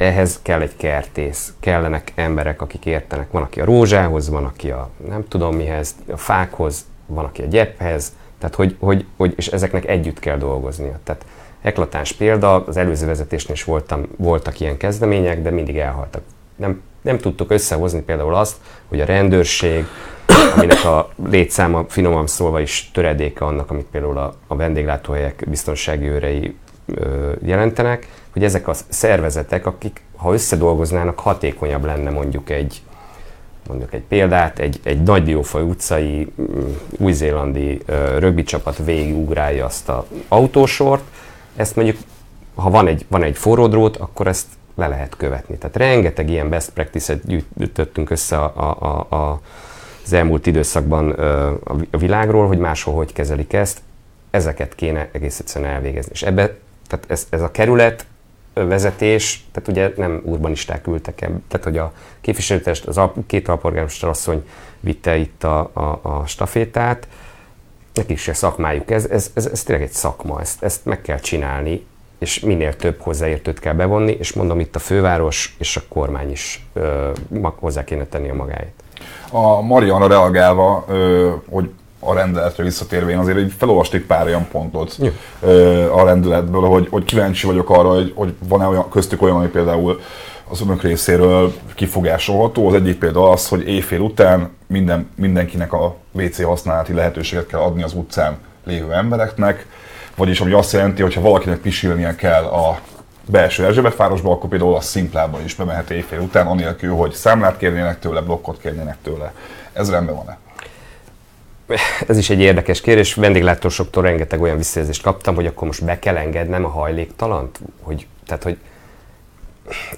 ehhez kell egy kertész, kellenek emberek, akik értenek. Van, aki a rózsához, van, aki a nem tudom mihez, a fákhoz, van, aki a gyephez, tehát hogy, hogy, hogy és ezeknek együtt kell dolgoznia. Tehát eklatáns példa, az előző vezetésnél is voltam, voltak ilyen kezdemények, de mindig elhaltak. Nem, nem tudtuk összehozni például azt, hogy a rendőrség, aminek a létszáma finoman szólva is töredéke annak, amit például a, a vendéglátóhelyek biztonsági őrei ö, jelentenek, hogy ezek a szervezetek, akik ha összedolgoznának, hatékonyabb lenne mondjuk egy, mondjuk egy példát, egy, egy nagy diófaj utcai mm, új-zélandi rögbi csapat végigugrálja azt a autósort, ezt mondjuk, ha van egy, van egy forró drót, akkor ezt le lehet követni. Tehát rengeteg ilyen best practice-et gyűjtöttünk össze a, a, a, az elmúlt időszakban a világról, hogy máshol hogy kezelik ezt. Ezeket kéne egész egyszerűen elvégezni. És ebbe, tehát ez, ez a kerület vezetés, tehát ugye nem urbanisták ültek el, tehát hogy a képviselőtest, az a két alpolgármester asszony vitte itt a, a, a stafétát, neki is a szakmájuk, ez, ez, ez, ez tényleg egy szakma, ezt, ezt meg kell csinálni, és minél több hozzáértőt kell bevonni, és mondom itt a főváros és a kormány is ö, hozzá kéne tenni a magáit. A Mariana reagálva, ö, hogy a rendeletre visszatérve, én azért egy felolvasték pár olyan pontot ö, a rendeletből, hogy, hogy kíváncsi vagyok arra, hogy, hogy van-e olyan, köztük olyan, ami például az önök részéről kifogásolható. Az egyik példa az, hogy éjfél után minden, mindenkinek a WC használati lehetőséget kell adni az utcán lévő embereknek, vagyis ami azt jelenti, hogy ha valakinek pisilnie kell a belső Erzsébetvárosba, akkor például a szimplában is bemehet éjfél után, anélkül, hogy számlát kérnének tőle, blokkot kérnének tőle. Ez rendben van-e? Ez is egy érdekes kérdés. Vendéglátósoktól rengeteg olyan visszajelzést kaptam, hogy akkor most be kell engednem a hajléktalant? Hogy, tehát, hogy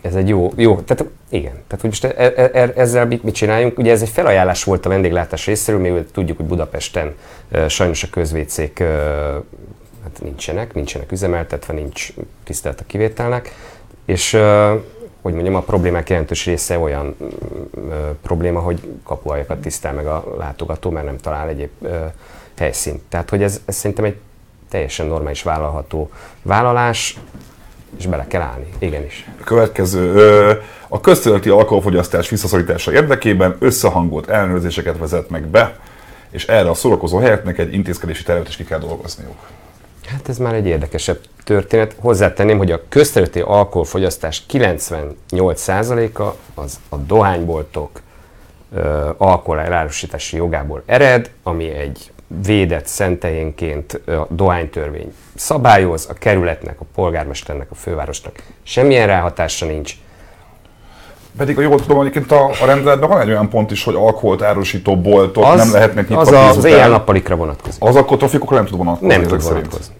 ez egy jó, jó, tehát igen, tehát hogy most e, e, e, ezzel mit, mit csináljunk? Ugye ez egy felajánlás volt a vendéglátás részéről, mivel tudjuk, hogy Budapesten e, sajnos a közvécék e, hát nincsenek, nincsenek üzemeltetve, nincs tisztelt a kivételnek, és hogy mondjam, a problémák jelentős része olyan ö, probléma, hogy kapuajakat tisztel meg a látogató, mert nem talál egyéb ö, helyszínt. Tehát, hogy ez, ez szerintem egy teljesen normális vállalható vállalás, és bele kell állni, igenis. Következő, a közterületi alkoholfogyasztás visszaszorítása érdekében összehangolt ellenőrzéseket vezet meg be, és erre a szórakozó helyeknek egy intézkedési tervet is ki kell dolgozniuk. Hát ez már egy érdekesebb történet. Hozzátenném, hogy a közterületi alkoholfogyasztás 98%-a az a dohányboltok alkohol elárusítási jogából ered, ami egy védett szentelyenként a dohánytörvény szabályoz, a kerületnek, a polgármesternek, a fővárosnak semmilyen ráhatása nincs. Pedig a jól tudom, egyébként a, a rendeletben van egy olyan pont is, hogy alkoholt árusító boltot az, nem lehetnek nyitva Az az éjjel-nappalikra vonatkozik. Az akkor trafikokra nem tud vonatkozni. Nem tud vonatkozni.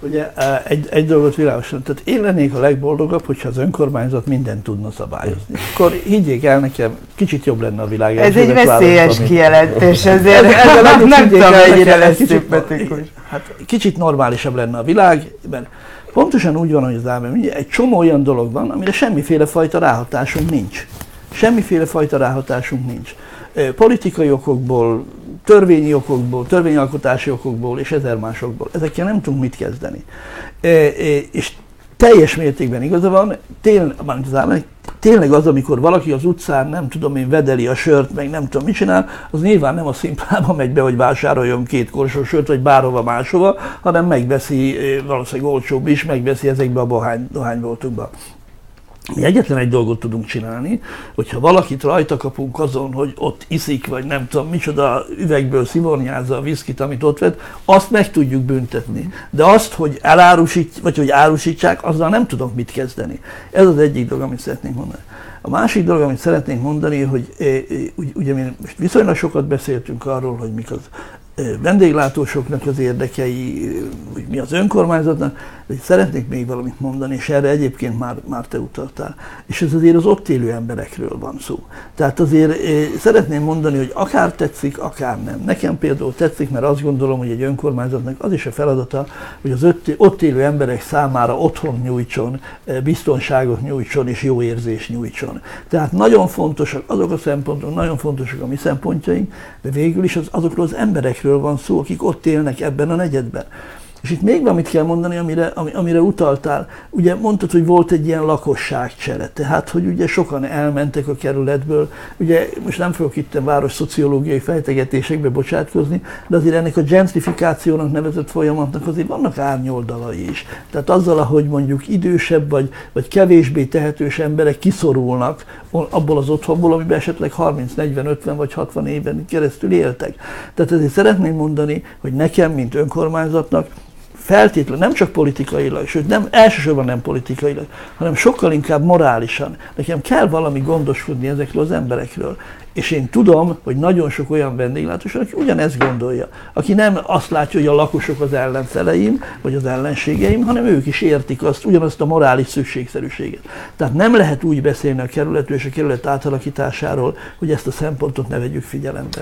Ugye egy, egy dolgot világosan, tehát én lennék a legboldogabb, hogyha az önkormányzat mindent tudna szabályozni. Akkor higgyék el nekem, kicsit jobb lenne a világ. Ez egy veszélyes kijelentés, ezért ez, ez nem, nem tudom, mennyire lesz szimpatikus. Hát kicsit normálisabb lenne a világ, mert pontosan úgy van, hogy az állam, egy csomó olyan dolog van, amire semmiféle fajta ráhatásunk nincs. Semmiféle fajta ráhatásunk nincs. Politikai okokból, törvényi okokból, törvényalkotási okokból és ezer másokból. Ezekkel nem tudunk mit kezdeni. És teljes mértékben igaza van, tényleg, az állam, tényleg az, amikor valaki az utcán, nem tudom én, vedeli a sört, meg nem tudom mit csinál, az nyilván nem a szimplába megy be, hogy vásároljon két korsó sört, vagy bárhova máshova, hanem megveszi, e, valószínűleg olcsóbb is, megveszi ezekbe a dohány, dohányboltokba. Mi egyetlen egy dolgot tudunk csinálni, hogyha valakit rajta kapunk azon, hogy ott iszik, vagy nem tudom, micsoda üvegből szivonyázza a viszkit, amit ott vett, azt meg tudjuk büntetni. De azt, hogy elárusít, vagy hogy árusítsák, azzal nem tudok mit kezdeni. Ez az egyik dolog, amit szeretnénk mondani. A másik dolog, amit szeretnénk mondani, hogy eh, eh, ugye mi most viszonylag sokat beszéltünk arról, hogy mik az vendéglátósoknak az érdekei, hogy mi az önkormányzatnak, de szeretnék még valamit mondani, és erre egyébként már, már te utaltál. És ez azért az ott élő emberekről van szó. Tehát azért szeretném mondani, hogy akár tetszik, akár nem. Nekem például tetszik, mert azt gondolom, hogy egy önkormányzatnak az is a feladata, hogy az ott élő emberek számára otthon nyújtson, biztonságot nyújtson és jó érzést nyújtson. Tehát nagyon fontosak azok a szempontok, nagyon fontosak a mi szempontjaink, de végül is az, azokról az emberekről van szó, akik ott élnek ebben a negyedben. És itt még valamit kell mondani, amire, amire utaltál. Ugye mondtad, hogy volt egy ilyen lakosságcsere, tehát hogy ugye sokan elmentek a kerületből. Ugye most nem fogok itt a város szociológiai fejtegetésekbe bocsátkozni, de azért ennek a gentrifikációnak nevezett folyamatnak azért vannak árnyoldalai is. Tehát azzal, ahogy mondjuk idősebb vagy, vagy kevésbé tehetős emberek kiszorulnak abból az otthonból, amiben esetleg 30, 40, 50 vagy 60 éven keresztül éltek. Tehát ezért szeretném mondani, hogy nekem, mint önkormányzatnak feltétlenül, nem csak politikailag, sőt nem, elsősorban nem politikailag, hanem sokkal inkább morálisan. Nekem kell valami gondoskodni ezekről az emberekről. És én tudom, hogy nagyon sok olyan vendéglátós, aki ugyanezt gondolja, aki nem azt látja, hogy a lakosok az ellenfeleim, vagy az ellenségeim, hanem ők is értik azt, ugyanazt a morális szükségszerűséget. Tehát nem lehet úgy beszélni a kerületről és a kerület átalakításáról, hogy ezt a szempontot ne vegyük figyelembe.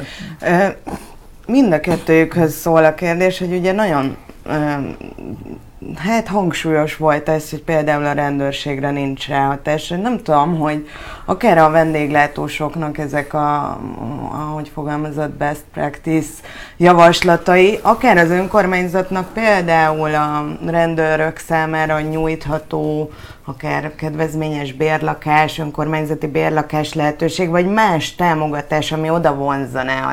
Mind a kettőjükhöz szól a kérdés, hogy ugye nagyon 嗯 hát hangsúlyos volt ez, hogy például a rendőrségre nincs ráhatás. Nem tudom, hogy akár a vendéglátósoknak ezek a, ahogy fogalmazott, best practice javaslatai, akár az önkormányzatnak például a rendőrök számára nyújtható akár kedvezményes bérlakás, önkormányzati bérlakás lehetőség, vagy más támogatás, ami oda vonzaná a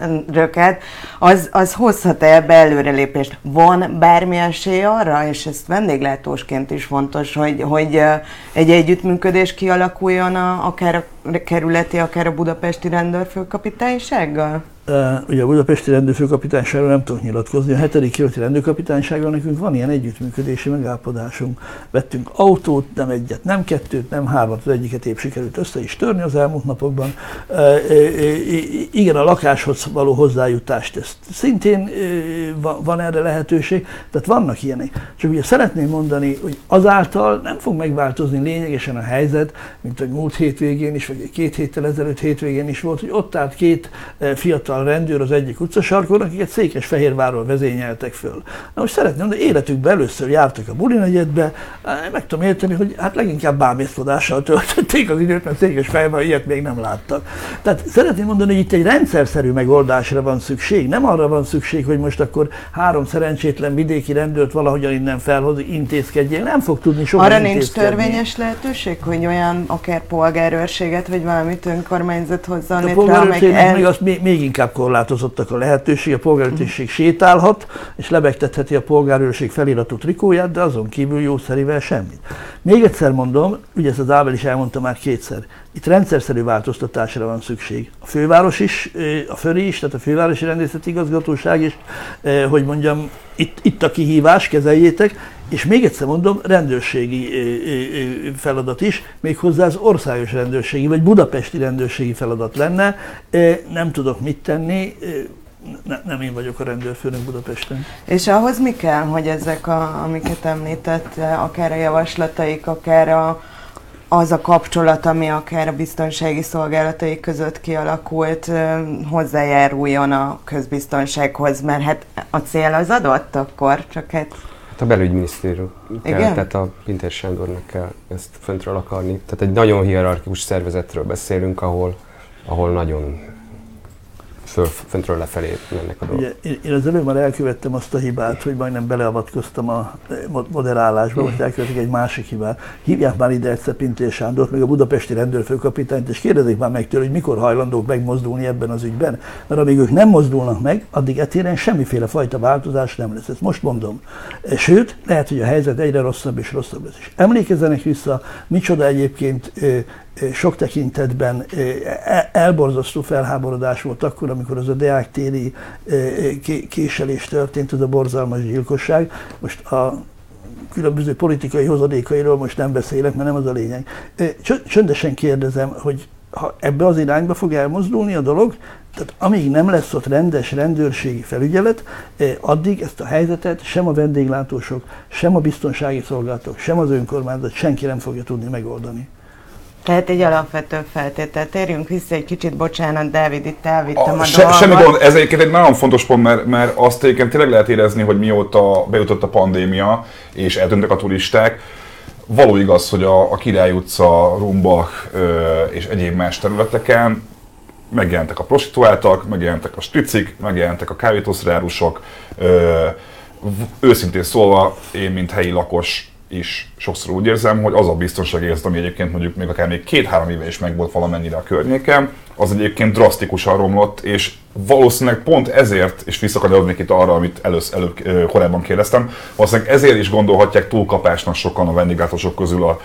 rendőröket, az, az hozhat-e ebbe előrelépést? Van bármi esély arra, és ezt vendéglátósként is fontos, hogy, hogy egy együttműködés kialakuljon a, akár a kerületi, akár a budapesti rendőrfőkapitánysággal? Ugye a budapesti rendőrfőkapitányságról nem tudok nyilatkozni, a hetedik kerületi rendőrkapitánysággal nekünk van ilyen együttműködési megállapodásunk. Vettünk autót, nem egyet, nem kettőt, nem hármat, az egyiket épp sikerült össze is törni az elmúlt napokban. Igen, a lakáshoz való hozzájutást, ezt szintén van erre lehetőség, tehát vannak ilyenek. Csak ugye szeretném mondani, hogy azáltal nem fog megváltozni lényegesen a helyzet, mint hogy múlt hétvégén is, vagy két héttel ezelőtt hétvégén is volt, hogy ott állt két fiatal fiatal rendőr az egyik utcasarkon, akiket Székesfehérvárról vezényeltek föl. Na most szeretném, de életükben először jártak a buli negyedbe, meg tudom érteni, hogy hát leginkább bámészkodással töltötték az időt, mert Székesfehérvár ilyet még nem láttak. Tehát szeretném mondani, hogy itt egy rendszerszerű megoldásra van szükség. Nem arra van szükség, hogy most akkor három szerencsétlen vidéki rendőrt valahogyan innen felhoz, intézkedjél. Nem fog tudni soha Arra nincs törvényes lehetőség, hogy olyan akár polgárőrséget, vagy valamit önkormányzat hozzon létre, amelyik el... még, azt még, még inkább korlátozottak a lehetőség, a polgárőrség sétálhat, és lebegtetheti a polgárőrség feliratú trikóját, de azon kívül jószerivel semmit. Még egyszer mondom, ugye ezt az Ábel is elmondta már kétszer, itt rendszerszerű változtatásra van szükség. A főváros is, a FÖRI is, tehát a fővárosi rendészeti igazgatóság is, hogy mondjam, itt, itt a kihívás, kezeljétek, és még egyszer mondom, rendőrségi feladat is, méghozzá az országos rendőrségi, vagy budapesti rendőrségi feladat lenne. Nem tudok mit tenni, ne, nem én vagyok a rendőrfőnök Budapesten. És ahhoz mi kell, hogy ezek, a, amiket említett, akár a javaslataik, akár a, az a kapcsolat, ami akár a biztonsági szolgálatai között kialakult, hozzájáruljon a közbiztonsághoz, mert hát a cél az adott akkor, csak hát... Hát a belügyminisztérium kell, Igen? tehát a Pintér Sándornak kell ezt föntről akarni. Tehát egy nagyon hierarchikus szervezetről beszélünk, ahol, ahol nagyon föl, föntről lefelé mennek a dolgok. Én az előbb már elkövettem azt a hibát, hogy majdnem beleavatkoztam a moderálásba, most elkövetek egy másik hibát. Hívják már ide egyszer Pintér Sándort, meg a budapesti rendőrfőkapitányt, és kérdezik már meg tőle, hogy mikor hajlandók megmozdulni ebben az ügyben. Mert amíg ők nem mozdulnak meg, addig etéren semmiféle fajta változás nem lesz. Ezt most mondom. Sőt, lehet, hogy a helyzet egyre rosszabb és rosszabb lesz. És emlékezzenek vissza, micsoda egyébként sok tekintetben e, elborzasztó felháborodás volt akkor, amikor az a Deák téri késelés történt, az a borzalmas gyilkosság. Most a különböző politikai hozadékairól most nem beszélek, mert nem az a lényeg. Csöndesen kérdezem, hogy ha ebbe az irányba fog elmozdulni a dolog, tehát amíg nem lesz ott rendes rendőrségi felügyelet, addig ezt a helyzetet sem a vendéglátósok, sem a biztonsági szolgálatok, sem az önkormányzat senki nem fogja tudni megoldani. Tehát egy alapvető feltétel. Térjünk vissza egy kicsit, bocsánat, Dávid, itt elvittem a, a se, Semmi gond, ez egyébként egy nagyon fontos pont, mert, mert azt egyébként tényleg lehet érezni, hogy mióta bejutott a pandémia, és eltűntek a turisták, való igaz, hogy a, a Király utca, Rumbach és egyéb más területeken megjelentek a prostituáltak, megjelentek a stricik, megjelentek a kávétószerárusok. Őszintén szólva, én, mint helyi lakos is sokszor úgy érzem, hogy az a biztonságérzet, ami egyébként mondjuk még akár még két-három éve is megvolt valamennyire a környéken, az egyébként drasztikusan romlott, és valószínűleg pont ezért, és visszakanyarodnék itt arra, amit elősz, előbb, korábban kérdeztem, valószínűleg ezért is gondolhatják túlkapásnak sokan a vendéglátósok közül a,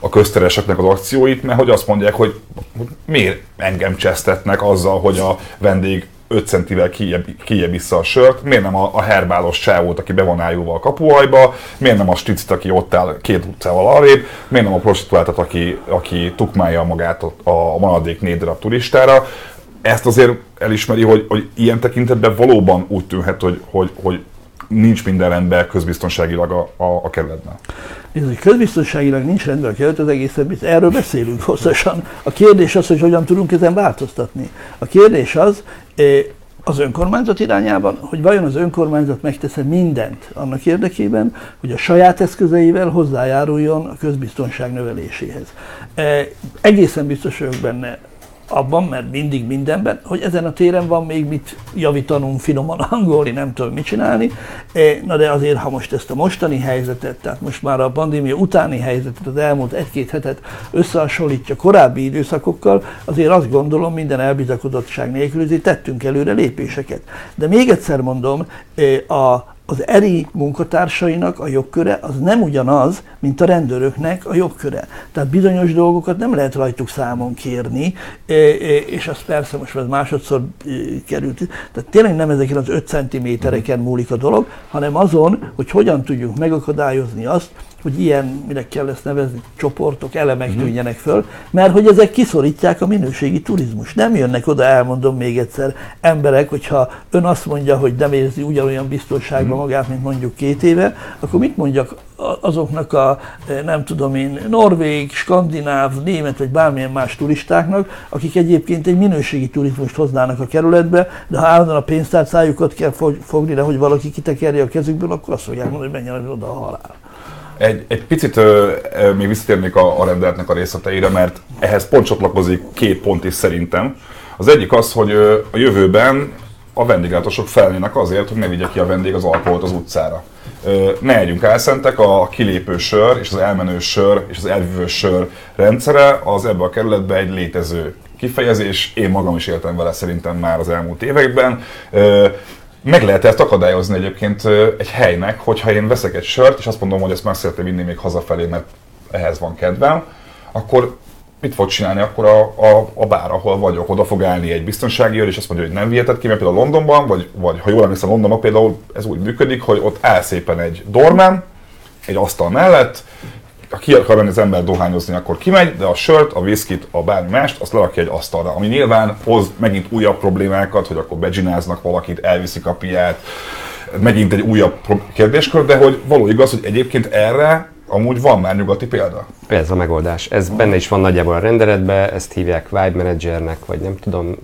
a köztereseknek az akcióit, mert hogy azt mondják, hogy, hogy miért engem csesztetnek azzal, hogy a vendég 5 centivel kijebb, kijebb vissza a sört, miért nem a, a herbálos csávót, aki be van a kapuajba, miért nem a stricit, aki ott áll két utcával arrébb, miért nem a prostituáltat, aki, aki tukmálja magát a, a maradék négy darab turistára. Ezt azért elismeri, hogy, hogy ilyen tekintetben valóban úgy tűnhet, hogy, hogy, hogy nincs minden rendben közbiztonságilag a, a, a kerületben. Ez, hogy közbiztonságilag nincs rendben a kerület, az egészen erről beszélünk hosszasan. A kérdés az, hogy hogyan tudunk ezen változtatni. A kérdés az, az önkormányzat irányában, hogy vajon az önkormányzat megtesz mindent annak érdekében, hogy a saját eszközeivel hozzájáruljon a közbiztonság növeléséhez. Egészen biztos vagyok benne, abban, mert mindig mindenben, hogy ezen a téren van még mit javítanunk, finoman [LAUGHS] angolni, nem tudom mit csinálni. Na de azért, ha most ezt a mostani helyzetet, tehát most már a pandémia utáni helyzetet, az elmúlt egy-két hetet összehasonlítja korábbi időszakokkal, azért azt gondolom minden elbizakodottság nélkül, hogy tettünk előre lépéseket. De még egyszer mondom, a az ERI munkatársainak a jogköre az nem ugyanaz, mint a rendőröknek a jogköre. Tehát bizonyos dolgokat nem lehet rajtuk számon kérni, és az persze most ez másodszor került. Tehát tényleg nem ezeken az 5 centimétereken múlik a dolog, hanem azon, hogy hogyan tudjuk megakadályozni azt, hogy ilyen, minek kell ezt nevezni, csoportok, elemek uh-huh. tűnjenek föl, mert hogy ezek kiszorítják a minőségi turizmus. Nem jönnek oda, elmondom még egyszer, emberek, hogyha ön azt mondja, hogy nem érzi ugyanolyan biztonságban uh-huh. magát, mint mondjuk két éve, akkor mit mondjak azoknak a, nem tudom én, norvég, skandináv, német vagy bármilyen más turistáknak, akik egyébként egy minőségi turizmust hoznának a kerületbe, de ha állandóan a pénztárcájukat kell fogni, hogy valaki kitekerje a kezükből, akkor azt fogják mondani, hogy menjen oda a halál. Egy, egy picit ö, ö, még visszatérnék a, a rendeletnek a részleteire, mert ehhez pont csatlakozik két pont is szerintem. Az egyik az, hogy ö, a jövőben a vendéglátósok felnének azért, hogy ne vigye ki a vendég az alkoholt az utcára. Ne együnk elszentek, a kilépő sör és az elmenő sör és az elvívő sör rendszere az ebbe a kerületbe egy létező kifejezés. Én magam is éltem vele szerintem már az elmúlt években. Meg lehet ezt akadályozni egyébként egy helynek, hogyha én veszek egy sört, és azt mondom, hogy ezt meg szeretném vinni még hazafelé, mert ehhez van kedvem, akkor mit fog csinálni akkor a, a, a bár, ahol vagyok? Oda fog állni egy biztonsági őr, és azt mondja, hogy nem viheted ki, mert például Londonban, vagy, vagy ha jól emlékszem, Londonban például ez úgy működik, hogy ott áll szépen egy dormán, egy asztal mellett, ha ki akar menni az ember dohányozni, akkor kimegy, de a sört, a viszkit, a bármi mást, azt lerakja egy asztalra, ami nyilván hoz megint újabb problémákat, hogy akkor begzináznak valakit, elviszik a piát, megint egy újabb kérdéskör, de hogy való igaz, hogy egyébként erre amúgy van már nyugati példa. Ez a megoldás. Ez benne is van nagyjából a rendeletben, ezt hívják vibe managernek, vagy nem tudom,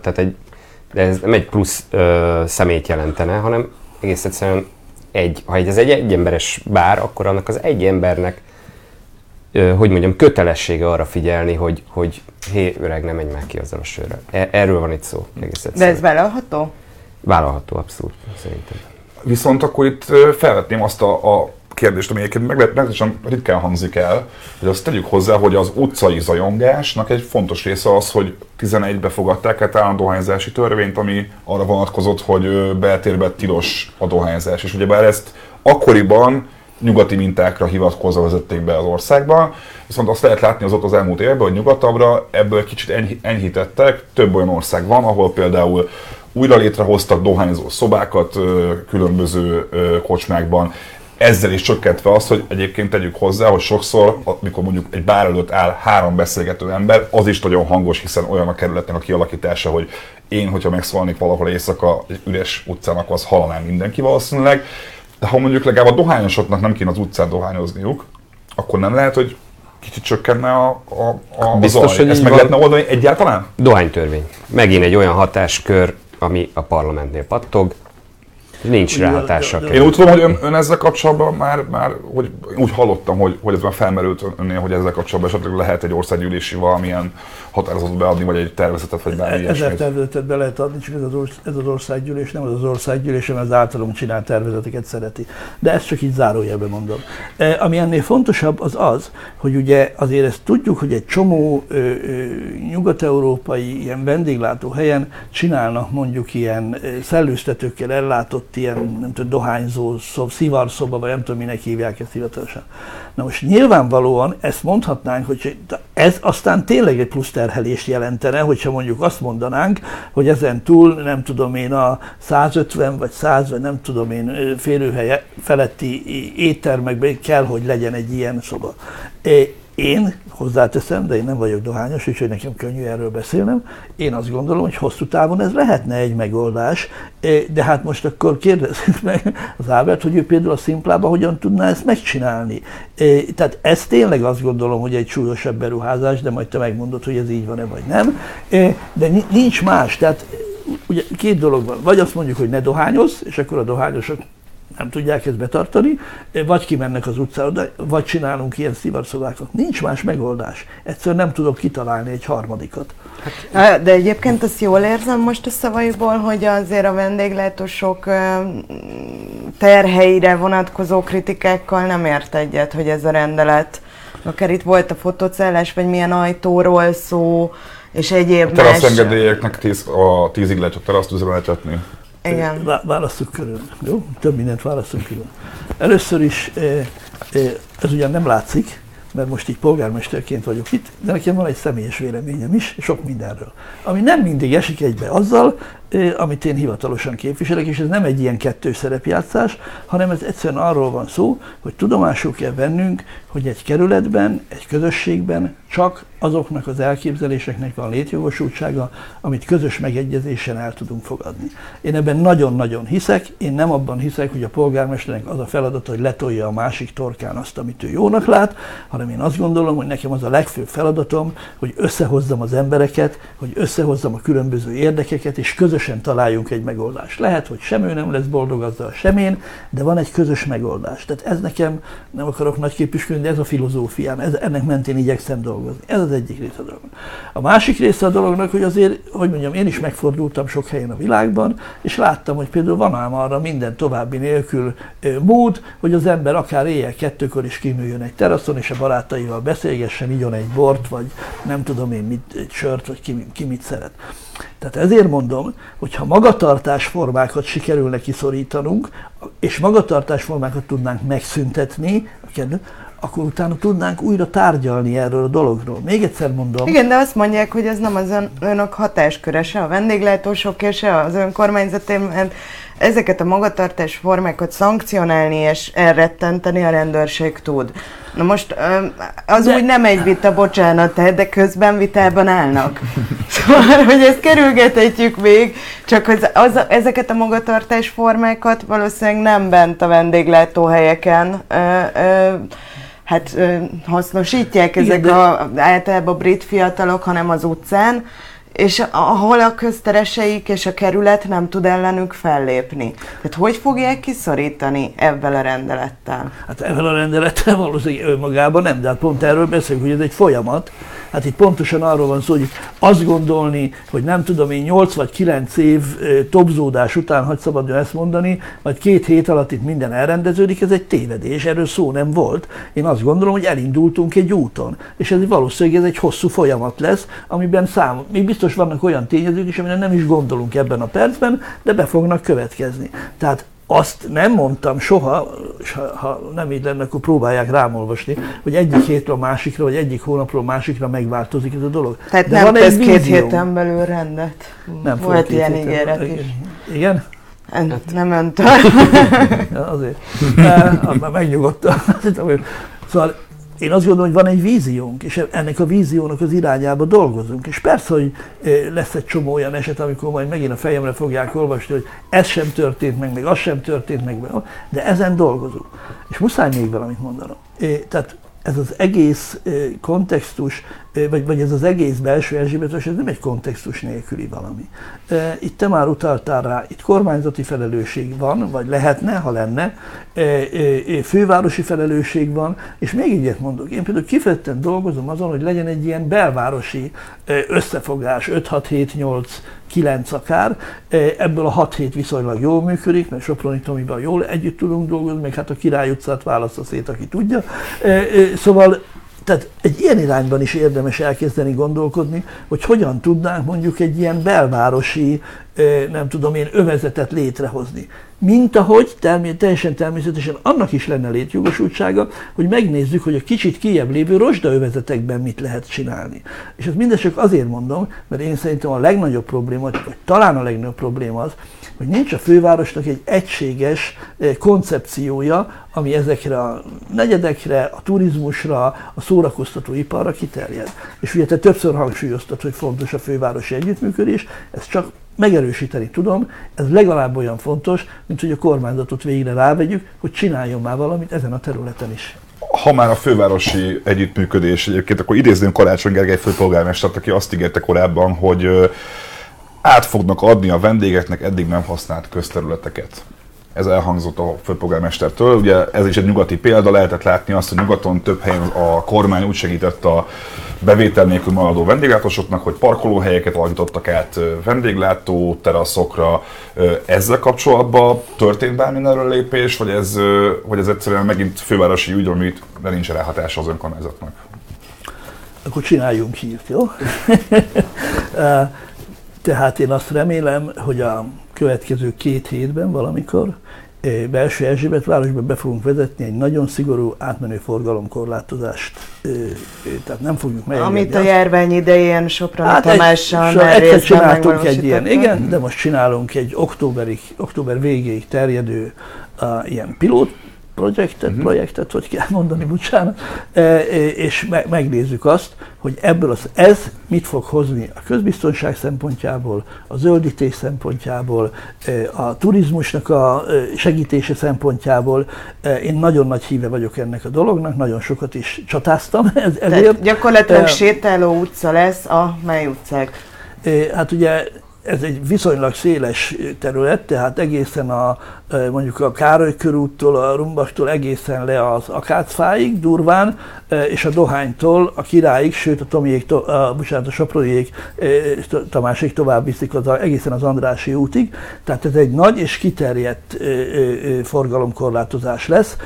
tehát egy, de ez nem egy plusz szemét jelentene, hanem egész egyszerűen egy, ha ez egy egyemberes bár, akkor annak az egy embernek hogy mondjam, kötelessége arra figyelni, hogy, hogy hé, öreg, nem menj már ki azzal a sörrel. E- erről van itt szó. Egész De ez vállalható? Vállalható, abszolút, szerintem. Viszont akkor itt felvetném azt a, a kérdést, ami egyébként meglehetősen ritkán hangzik el, hogy azt tegyük hozzá, hogy az utcai zajongásnak egy fontos része az, hogy 11-be fogadták a dohányzási törvényt, ami arra vonatkozott, hogy beltérben tilos a dohányzás. És ugyebár ezt akkoriban nyugati mintákra hivatkozva vezették be az országba, viszont azt lehet látni az ott az elmúlt években, hogy nyugatabbra ebből kicsit enyhítettek, több olyan ország van, ahol például újra létrehoztak dohányzó szobákat különböző kocsmákban, ezzel is csökkentve azt, hogy egyébként tegyük hozzá, hogy sokszor, amikor mondjuk egy bár előtt áll három beszélgető ember, az is nagyon hangos, hiszen olyan a kerületnek a kialakítása, hogy én, hogyha megszólnék valahol éjszaka egy üres utcának, az hallanám mindenki valószínűleg. De ha mondjuk legalább a dohányosoknak nem kéne az utcán dohányozniuk, akkor nem lehet, hogy kicsit csökkenne a, a, a Biztos, hogy Ezt meg lehetne oldani egyáltalán? Dohánytörvény. Megint egy olyan hatáskör, ami a parlamentnél pattog. Nincs ráhatása. Én úgy tudom, hogy ön, ön ezzel kapcsolatban már, már hogy úgy hallottam, hogy, hogy ez már felmerült önnél, hogy ezzel kapcsolatban esetleg lehet egy országgyűlési valamilyen határozatot beadni, vagy egy tervezetet, vagy bármi Ezer ilyesmit. tervezetet be lehet adni, csak ez az, orsz- ez az országgyűlés nem az az országgyűlés, hanem az általunk csinált tervezeteket szereti. De ezt csak így zárójelben mondom. E, ami ennél fontosabb az az, hogy ugye azért ezt tudjuk, hogy egy csomó ö, ö, nyugat-európai ilyen vendéglátó helyen csinálnak mondjuk ilyen szellőztetőkkel ellátott ilyen, nem tudom, dohányzó, szob, szivarszoba, vagy nem tudom, minek hívják ezt hivatalosan. Na most nyilvánvalóan ezt mondhatnánk, hogy ez aztán tényleg egy plusz terhelést jelentene, hogyha mondjuk azt mondanánk, hogy ezen túl nem tudom én a 150 vagy 100 vagy nem tudom én férőhely feletti éttermekben kell, hogy legyen egy ilyen szoba. Én hozzáteszem, de én nem vagyok dohányos, úgyhogy nekem könnyű erről beszélnem. Én azt gondolom, hogy hosszú távon ez lehetne egy megoldás, de hát most akkor kérdezzük meg az Ábert, hogy ő például a szimplában hogyan tudná ezt megcsinálni. Tehát ez tényleg azt gondolom, hogy egy súlyosabb beruházás, de majd te megmondod, hogy ez így van-e vagy nem. De nincs más, tehát ugye két dolog van. Vagy azt mondjuk, hogy ne dohányoz, és akkor a dohányosok nem tudják ezt betartani, vagy kimennek az utcára, vagy csinálunk ilyen szivarszobákat. Nincs más megoldás. Egyszerűen nem tudok kitalálni egy harmadikat. Hát, de egyébként azt jól érzem most a szavaiból, hogy azért a vendéglátósok terheire vonatkozó kritikákkal nem ért egyet, hogy ez a rendelet, akár itt volt a fotocellás, vagy milyen ajtóról szó, és egyéb a teraszengedélyeknek tíz, a tízig lehet a teraszt üzemeltetni. Igen. Választjuk körül. Jó? Több mindent választunk körül. Először is, ez ugyan nem látszik, mert most így polgármesterként vagyok itt, de nekem van egy személyes véleményem is, sok mindenről. Ami nem mindig esik egybe azzal, amit én hivatalosan képviselek, és ez nem egy ilyen kettős szerepjátszás, hanem ez egyszerűen arról van szó, hogy tudomásul kell vennünk, hogy egy kerületben, egy közösségben csak azoknak az elképzeléseknek van létjogosultsága, amit közös megegyezésen el tudunk fogadni. Én ebben nagyon-nagyon hiszek, én nem abban hiszek, hogy a polgármesternek az a feladata, hogy letolja a másik torkán azt, amit ő jónak lát, hanem én azt gondolom, hogy nekem az a legfőbb feladatom, hogy összehozzam az embereket, hogy összehozzam a különböző érdekeket, és közösen találjunk egy megoldást. Lehet, hogy sem ő nem lesz boldog azzal, sem én, de van egy közös megoldás. Tehát ez nekem, nem akarok nagy képviselni, de ez a filozófiám, ez, ennek mentén igyekszem dolgozni. Ez az egyik része a dolognak. A másik része a dolognak, hogy azért, hogy mondjam, én is megfordultam sok helyen a világban, és láttam, hogy például van ám arra minden további nélkül mód, hogy az ember akár éjjel kettőkor is kinőjön egy teraszon, és a barátaival beszélgessen, igyon egy bort, vagy nem tudom én mit, egy sört, vagy ki, ki mit szeret. Tehát ezért mondom, hogy ha magatartásformákat sikerülne kiszorítanunk, és magatartásformákat tudnánk megszüntetni, akkor utána tudnánk újra tárgyalni erről a dologról. Még egyszer mondom. Igen, de azt mondják, hogy ez nem az ön, önök hatásköre, se a vendéglátósok, se az önkormányzaté, mert ezeket a magatartás formákat szankcionálni és elrettenteni a rendőrség tud. Na most az de... úgy nem egy vita, bocsánat, de közben vitában állnak. [LAUGHS] Szóval, hogy ezt kerülgethetjük még, csak az, az, ezeket a magatartás formákat valószínűleg nem bent a vendéglátóhelyeken ö, ö, hát hasznosítják ezek Igen, de... a, általában a brit fiatalok, hanem az utcán, és ahol a köztereseik és a kerület nem tud ellenük fellépni. Tehát hogy fogják kiszorítani ebben a rendelettel? Hát ebben a rendelettel valószínűleg önmagában nem, de hát pont erről beszélünk, hogy ez egy folyamat. Hát itt pontosan arról van szó, hogy azt gondolni, hogy nem tudom én 8 vagy 9 év topzódás után, hogy szabadjon ezt mondani, vagy két hét alatt itt minden elrendeződik, ez egy tévedés, erről szó nem volt. Én azt gondolom, hogy elindultunk egy úton, és ez valószínűleg ez egy hosszú folyamat lesz, amiben szám, még biztos vannak olyan tényezők is, amire nem is gondolunk ebben a percben, de be fognak következni. Tehát azt nem mondtam soha, és ha, ha nem így lenne, akkor próbálják rámolvasni, hogy egyik hétről a másikra, vagy egyik hónapról a másikra megváltozik ez a dolog. Tehát De nem van tesz két héten belül rendet. Nem Volt ilyen ígéret is. Igen? Hát. Nem öntől. [LAUGHS] ja, azért. [LAUGHS] Már megnyugodtam. [LAUGHS] Szóval én azt gondolom, hogy van egy víziónk, és ennek a víziónak az irányába dolgozunk. És persze, hogy lesz egy csomó olyan eset, amikor majd megint a fejemre fogják olvasni, hogy ez sem történt meg, meg az sem történt meg, de ezen dolgozunk. És muszáj még valamit mondanom. Tehát ez az egész kontextus vagy, vagy ez az egész belső Erzsébetes, ez nem egy kontextus nélküli valami. Itt te már utaltál rá, itt kormányzati felelősség van, vagy lehetne, ha lenne, fővárosi felelősség van, és még egyet mondok, én például kifejezetten dolgozom azon, hogy legyen egy ilyen belvárosi összefogás, 5-6-7-8 9 akár, ebből a 6 hét viszonylag jól működik, mert Soproni Tomiban jól együtt tudunk dolgozni, még hát a Király utcát választja szét, aki tudja. Szóval tehát egy ilyen irányban is érdemes elkezdeni gondolkodni, hogy hogyan tudnánk mondjuk egy ilyen belvárosi, nem tudom én, övezetet létrehozni. Mint ahogy termé- teljesen természetesen annak is lenne létjogosultsága, hogy megnézzük, hogy a kicsit kijebb lévő övezetekben mit lehet csinálni. És ezt mindezt csak azért mondom, mert én szerintem a legnagyobb probléma, vagy talán a legnagyobb probléma az, hogy nincs a fővárosnak egy egységes koncepciója, ami ezekre a negyedekre, a turizmusra, a szórakoztató iparra kiterjed. És ugye te többször hangsúlyoztad, hogy fontos a fővárosi együttműködés, ez csak megerősíteni tudom, ez legalább olyan fontos, mint hogy a kormányzatot végre rávegyük, hogy csináljon már valamit ezen a területen is. Ha már a fővárosi együttműködés egyébként, akkor idézném Karácsony Gergely főpolgármestert, aki azt ígérte korábban, hogy át fognak adni a vendégeknek eddig nem használt közterületeket. Ez elhangzott a főpolgármestertől. Ugye ez is egy nyugati példa, lehetett látni azt, hogy nyugaton több helyen a kormány úgy segített a bevétel nélkül maradó vendéglátósoknak, hogy parkolóhelyeket alakítottak át vendéglátó teraszokra. Ezzel kapcsolatban történt bármilyen lépés, vagy ez, vagy ez egyszerűen megint fővárosi ügy, amit de nincs ráhatása az önkormányzatnak? Akkor csináljunk hírt, jó? [LAUGHS] Tehát én azt remélem, hogy a következő két hétben valamikor belső Erzsébet városban be fogunk vezetni egy nagyon szigorú átmenő forgalomkorlátozást. Tehát nem fogjuk megengedni. Amit a járvány idején Soproni hát Tamással egy, egyszer csináltunk egy ilyen, igen, de most csinálunk egy októberig, október végéig terjedő uh, ilyen pilót projektet, uh-huh. projektet, hogy kell mondani, bocsánat, e, e, és megnézzük azt, hogy ebből az, ez mit fog hozni a közbiztonság szempontjából, a zöldítés szempontjából, e, a turizmusnak a segítése szempontjából. Én nagyon nagy híve vagyok ennek a dolognak, nagyon sokat is csatáztam [LAUGHS] ezért. Tehát gyakorlatilag sétáló utca lesz a mely utcák? Hát ugye ez egy viszonylag széles terület, tehát egészen a, mondjuk a Károly körúttól, a Rumbaktól egészen le az Akácfáig durván, és a Dohánytól a Királyig, sőt a Tomiék, a, bocsánat, a Soproniék, Tamásék tovább viszik az, egészen az Andrási útig. Tehát ez egy nagy és kiterjedt forgalomkorlátozás lesz,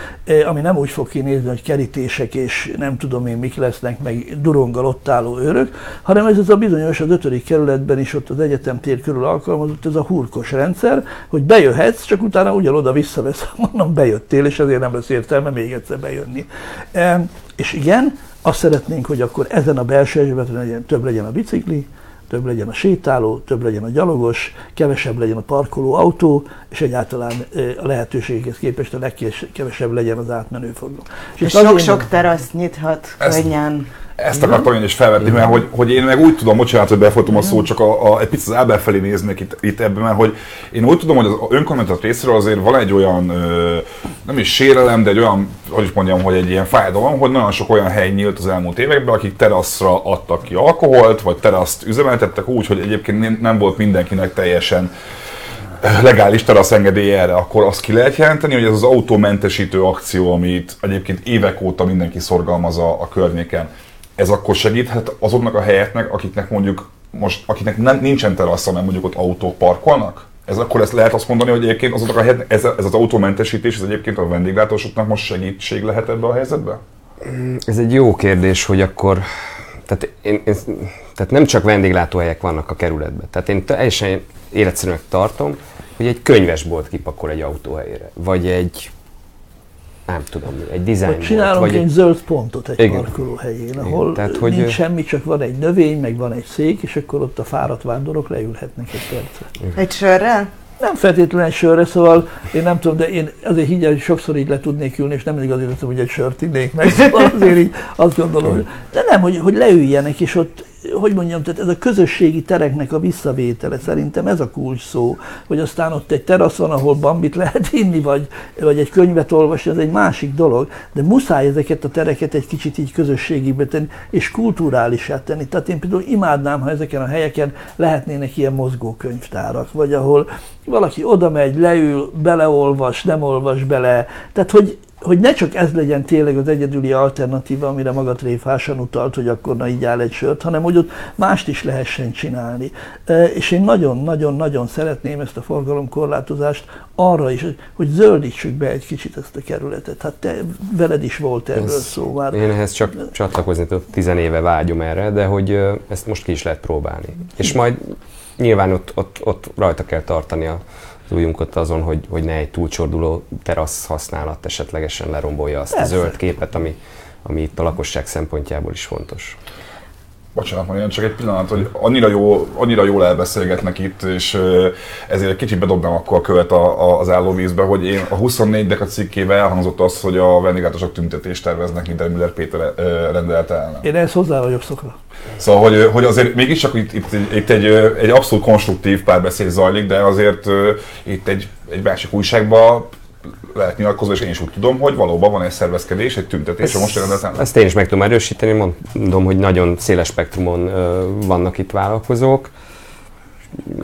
ami nem úgy fog kinézni, hogy kerítések és nem tudom én mik lesznek, meg duronggal ott álló őrök, hanem ez az a bizonyos az ötödik kerületben is ott az egyetem tér körül alkalmazott ez a hurkos rendszer, hogy bejöhetsz, csak utána ugyanoda visszavesz, [LAUGHS] mondom, bejöttél, és ezért nem lesz értelme még egyszer bejönni. E, és igen, azt szeretnénk, hogy akkor ezen a belső egyben legyen, több legyen a bicikli, több legyen a sétáló, több legyen a gyalogos, kevesebb legyen a parkoló autó, és egyáltalán a lehetőséghez képest a legkevesebb legyen az átmenő forgalom. És, sok-sok terasz nyithat könnyen. Ezt akartam én is felvetni, mert hogy, hogy én meg úgy tudom, bocsánat, hogy befolytom a szót, csak a, a, egy picit az Ábel felé néznék itt, itt ebben, mert hogy én úgy tudom, hogy az önkormányzat részéről azért van egy olyan, ö, nem is sérelem, de egy olyan, hogy is mondjam, hogy egy ilyen fájdalom, hogy nagyon sok olyan hely nyílt az elmúlt években, akik teraszra adtak ki alkoholt, vagy teraszt üzemeltettek úgy, hogy egyébként nem volt mindenkinek teljesen legális teraszengedély erre, akkor azt ki lehet jelenteni, hogy ez az autómentesítő akció, amit egyébként évek óta mindenki szorgalmaz a, a környéken, ez akkor segíthet azoknak a helyeknek, akiknek mondjuk most, akiknek nem, nincsen terasza, mert mondjuk ott autók parkolnak? Ez akkor ezt lehet azt mondani, hogy egyébként azoknak a helyeknek, ez, ez az autómentesítés, ez egyébként a vendéglátósoknak most segítség lehet ebbe a helyzetbe? Ez egy jó kérdés, hogy akkor tehát, én, én, tehát nem csak vendéglátóhelyek vannak a kerületben. Tehát én teljesen életszerűnek tartom, hogy egy könyvesbolt kipakol egy autóhelyre, vagy egy nem tudom, egy dizájn vagy csinálunk vagy egy zöld pontot egy igen. helyén, ahol igen. Tehát, hogy nincs semmi, csak van egy növény, meg van egy szék, és akkor ott a fáradt vándorok leülhetnek egy percet. Egy sörrel? Nem feltétlenül egy sörre, szóval én nem tudom, de én azért higgyel, hogy sokszor így le tudnék ülni, és nem mindig azért hogy egy sört innék meg, [LAUGHS] szóval azért így azt gondolom, hogy, de nem, hogy, hogy leüljenek, és ott hogy mondjam, tehát ez a közösségi tereknek a visszavétele, szerintem ez a kulcs szó, hogy aztán ott egy terasz van, ahol bambit lehet inni, vagy, vagy egy könyvet olvasni, ez egy másik dolog, de muszáj ezeket a tereket egy kicsit így közösségibe tenni, és kulturálisát tenni. Tehát én például imádnám, ha ezeken a helyeken lehetnének ilyen mozgókönyvtárak, vagy ahol valaki oda megy, leül, beleolvas, nem olvas bele. Tehát, hogy hogy ne csak ez legyen tényleg az egyedüli alternatíva, amire maga tréfásan utalt, hogy akkor na így áll egy sört, hanem hogy ott mást is lehessen csinálni. E, és én nagyon-nagyon-nagyon szeretném ezt a forgalomkorlátozást arra is, hogy zöldítsük be egy kicsit ezt a kerületet. Hát te, veled is volt erről ez, szó már. Én ehhez csak csatlakozni tudok, tizenéve vágyom erre, de hogy ezt most ki is lehet próbálni. És majd nyilván ott, ott, ott rajta kell tartani a az ujjunkat azon, hogy, hogy ne egy túlcsorduló terasz használat esetlegesen lerombolja azt Persze. a zöld képet, ami, ami itt a lakosság szempontjából is fontos. Bocsánat, Marian, csak egy pillanat, hogy annyira, jó, annyira jól elbeszélgetnek itt, és ezért egy kicsit bedobnám akkor a követ a, a, az állóvízbe, hogy én a 24 a cikkével elhangzott az, hogy a vendéglátósok tüntetést terveznek mint Müller Péter rendelte ellen. Én ezt hozzá vagyok szokva. Szóval, hogy, hogy azért mégiscsak itt, itt, itt egy, egy abszolút konstruktív párbeszéd zajlik, de azért itt egy, egy másik újságban lehet nyilatkozó, és én is úgy tudom, hogy valóban van egy szervezkedés, egy tüntetés a most rendetem. Ezt én is meg tudom erősíteni, mondom, hogy nagyon széles spektrumon vannak itt vállalkozók.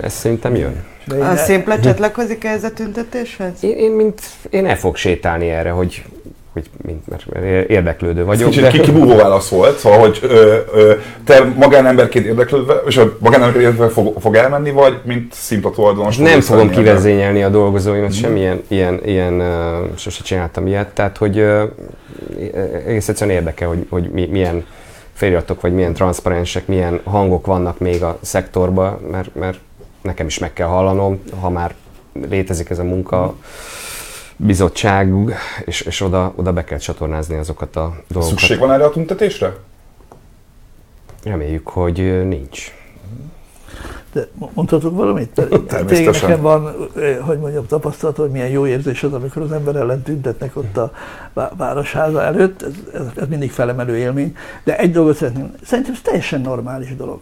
Ez szerintem jön. A szimple csatlakozik ez a tüntetéshez? Én, én, mint, én el fogok sétálni erre, hogy hogy mint, mert érdeklődő vagyok. Kicsit de... kibúvó válasz volt, szóval, hogy ö, ö, te magánemberként érdeklődve, és a magánemberként fog, fog elmenni, vagy mint színpadoldalos? Nem fogom kivezényelni a dolgozóimat, mm. semmilyen ilyen, ilyen uh, sose csináltam ilyet, tehát hogy uh, egész egyszerűen érdekel, hogy, hogy mi, milyen feliratok, vagy milyen transzparensek, milyen hangok vannak még a szektorban, mert, mert nekem is meg kell hallanom, ha már létezik ez a munka, mm bizottság, és, és oda, oda be kell csatornázni azokat a dolgokat. Szükség van erre a tüntetésre? Reméljük, hogy nincs. De mondhatok valamit? Tényleg nekem van, hogy mondjam, tapasztalat, hogy milyen jó érzés az, amikor az ember ellen tüntetnek ott a városháza előtt. Ez, ez, ez mindig felemelő élmény. De egy dolgot szeretném, szerintem ez teljesen normális dolog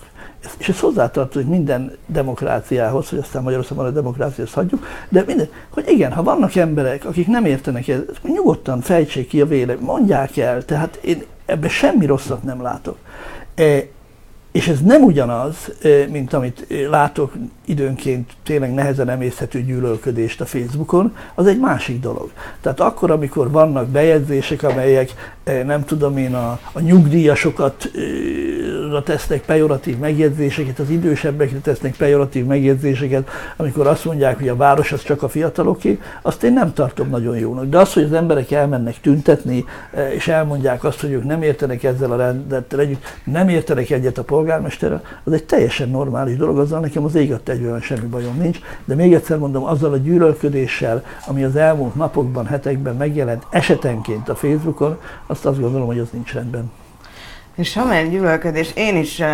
és ez hozzátartozik minden demokráciához, hogy aztán Magyarországon a demokráciát hagyjuk, de minden, hogy igen, ha vannak emberek, akik nem értenek ez, nyugodtan fejtsék ki a véleményt, mondják el, tehát én ebben semmi rosszat nem látok. E, és ez nem ugyanaz, mint amit látok időnként tényleg nehezen emészhető gyűlölködést a Facebookon, az egy másik dolog. Tehát akkor, amikor vannak bejegyzések, amelyek nem tudom én a, a nyugdíjasokat tesznek pejoratív megjegyzéseket, az idősebbekre tesznek pejoratív megjegyzéseket, amikor azt mondják, hogy a város az csak a fiataloké, azt én nem tartom nagyon jónak. De az, hogy az emberek elmennek tüntetni, és elmondják azt, hogy ők nem értenek ezzel a rendettel együtt, nem értenek egyet a polgármesterrel, az egy teljesen normális dolog, azzal nekem az ég egyben semmi bajom nincs, de még egyszer mondom, azzal a gyűlölködéssel, ami az elmúlt napokban, hetekben megjelent esetenként a Facebookon, azt azt gondolom, hogy az nincs rendben. És ha már gyűlölködés, én is uh,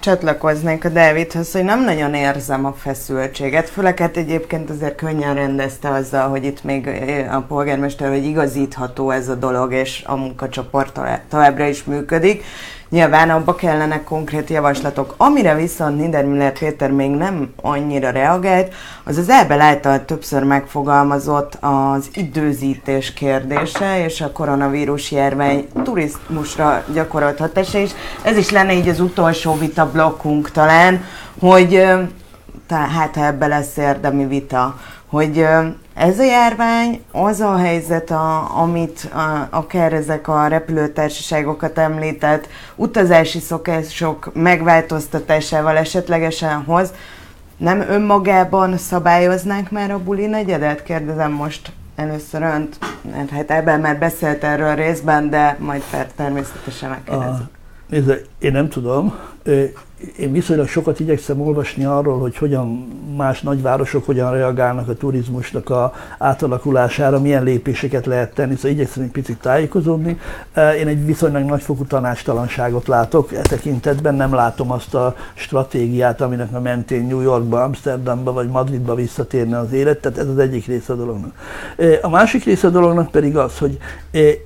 csatlakoznék a Davidhoz, hogy nem nagyon érzem a feszültséget. Főleg hát egyébként azért könnyen rendezte azzal, hogy itt még a polgármester, hogy igazítható ez a dolog, és a munkacsoport továbbra is működik. Nyilván abba kellene konkrét javaslatok. Amire viszont Niedermüller Péter még nem annyira reagált, az az Ebel által többször megfogalmazott az időzítés kérdése, és a koronavírus járvány turizmusra gyakorolt hatása, és ez is lenne így az utolsó vita blokkunk talán, hogy tehát ha ebbe lesz érdemi vita, hogy ez a járvány, az a helyzet, a, amit a, akár ezek a repülőtársaságokat említett, utazási szokások megváltoztatásával esetlegesen hoz, nem önmagában szabályoznánk már a buli negyedet? Kérdezem most először önt, mert hát ebben már beszélt erről részben, de majd természetesen megkérdezem. Nézd, én nem tudom én viszonylag sokat igyekszem olvasni arról, hogy hogyan más nagyvárosok hogyan reagálnak a turizmusnak a átalakulására, milyen lépéseket lehet tenni, szóval igyekszem egy picit tájékozódni. Én egy viszonylag nagyfokú tanástalanságot látok e tekintetben, nem látom azt a stratégiát, aminek a mentén New Yorkba, Amsterdamba vagy Madridba visszatérne az élet, tehát ez az egyik része a dolognak. A másik része a dolognak pedig az, hogy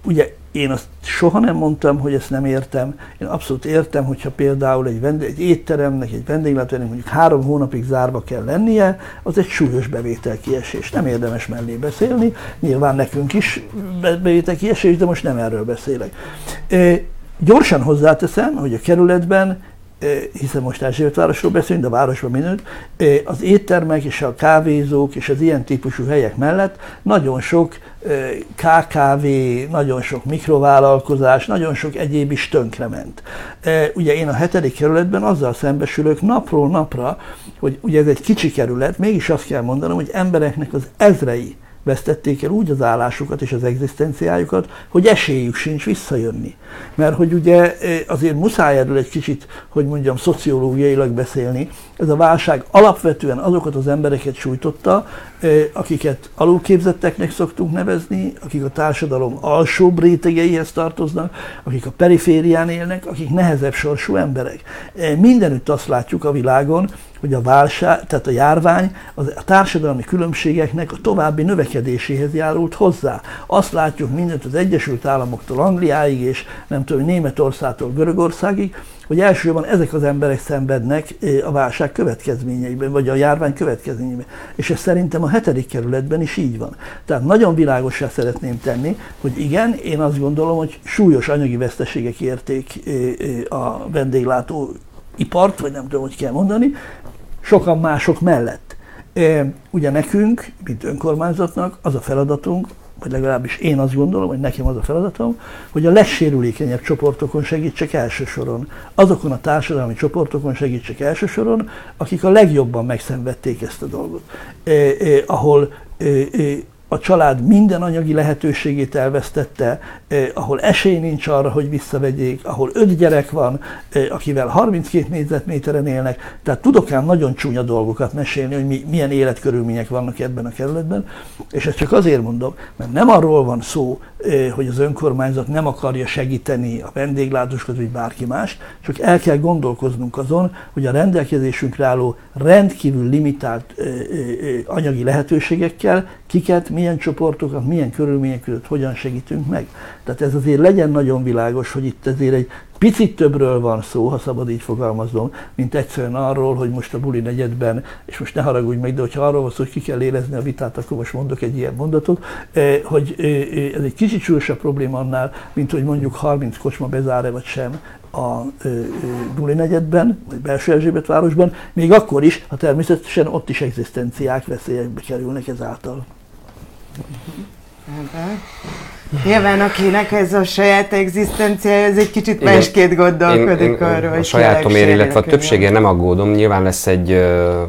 ugye én azt soha nem mondtam, hogy ezt nem értem. Én abszolút értem, hogyha például egy, vendég, egy étteremnek, egy vendéglátónak mondjuk három hónapig zárva kell lennie, az egy súlyos bevételkiesés. Nem érdemes mellé beszélni. Nyilván nekünk is bevételkiesés, de most nem erről beszélek. Gyorsan hozzáteszem, hogy a kerületben hiszen most Erzsébetvárosról beszélünk, de a városban minőtt, az éttermek és a kávézók és az ilyen típusú helyek mellett nagyon sok KKV, nagyon sok mikrovállalkozás, nagyon sok egyéb is tönkrement. Ugye én a hetedik kerületben azzal szembesülök napról napra, hogy ugye ez egy kicsi kerület, mégis azt kell mondanom, hogy embereknek az ezrei vesztették el úgy az állásukat és az egzisztenciájukat, hogy esélyük sincs visszajönni. Mert hogy ugye azért muszáj erről egy kicsit, hogy mondjam, szociológiailag beszélni. Ez a válság alapvetően azokat az embereket sújtotta, akiket alulképzetteknek szoktunk nevezni, akik a társadalom alsóbb rétegeihez tartoznak, akik a periférián élnek, akik nehezebb sorsú emberek. Mindenütt azt látjuk a világon, hogy a válság, tehát a járvány az a társadalmi különbségeknek a további növekedéséhez járult hozzá. Azt látjuk mindent az Egyesült Államoktól Angliáig és nem tudom, Németországtól Görögországig, hogy elsősorban ezek az emberek szenvednek eh, a válság következményeiben, vagy a járvány következményeiben. És ez szerintem a hetedik kerületben is így van. Tehát nagyon világosá szeretném tenni, hogy igen, én azt gondolom, hogy súlyos anyagi veszteségek érték eh, a vendéglátó ipart, vagy nem tudom, hogy kell mondani, sokan mások mellett. Ugye nekünk, mint önkormányzatnak az a feladatunk, vagy legalábbis én azt gondolom, hogy nekem az a feladatom, hogy a legsérülékenyebb csoportokon segítsek elsősoron. Azokon a társadalmi csoportokon segítsek elsősoron, akik a legjobban megszenvedték ezt a dolgot. Eh, eh, ahol eh, a család minden anyagi lehetőségét elvesztette, eh, ahol esély nincs arra, hogy visszavegyék, ahol öt gyerek van, eh, akivel 32 négyzetméteren élnek. Tehát tudok ám nagyon csúnya dolgokat mesélni, hogy mi, milyen életkörülmények vannak ebben a kerületben, és ezt csak azért mondom, mert nem arról van szó, hogy az önkormányzat nem akarja segíteni a vendéglátósokat, vagy bárki más, csak el kell gondolkoznunk azon, hogy a rendelkezésünkre álló rendkívül limitált anyagi lehetőségekkel kiket, milyen csoportokat, milyen körülmények között hogyan segítünk meg. Tehát ez azért legyen nagyon világos, hogy itt azért egy picit többről van szó, ha szabad így fogalmazom, mint egyszerűen arról, hogy most a buli negyedben, és most ne haragudj meg, de hogyha arról van szó, hogy ki kell érezni a vitát, akkor most mondok egy ilyen mondatot, eh, hogy eh, eh, ez egy kicsit súlyosabb probléma annál, mint hogy mondjuk 30 kocsma bezár-e vagy sem a Buli negyedben, vagy belső Erzsébet városban, még akkor is, ha természetesen ott is egzisztenciák veszélyekbe kerülnek ezáltal. Nyilván akinek ez a saját egzisztencia, ez egy kicsit Igen. másként gondolkodik én, én, arról, A sajátomért, illetve a többségért nem aggódom. Nyilván lesz egy ö,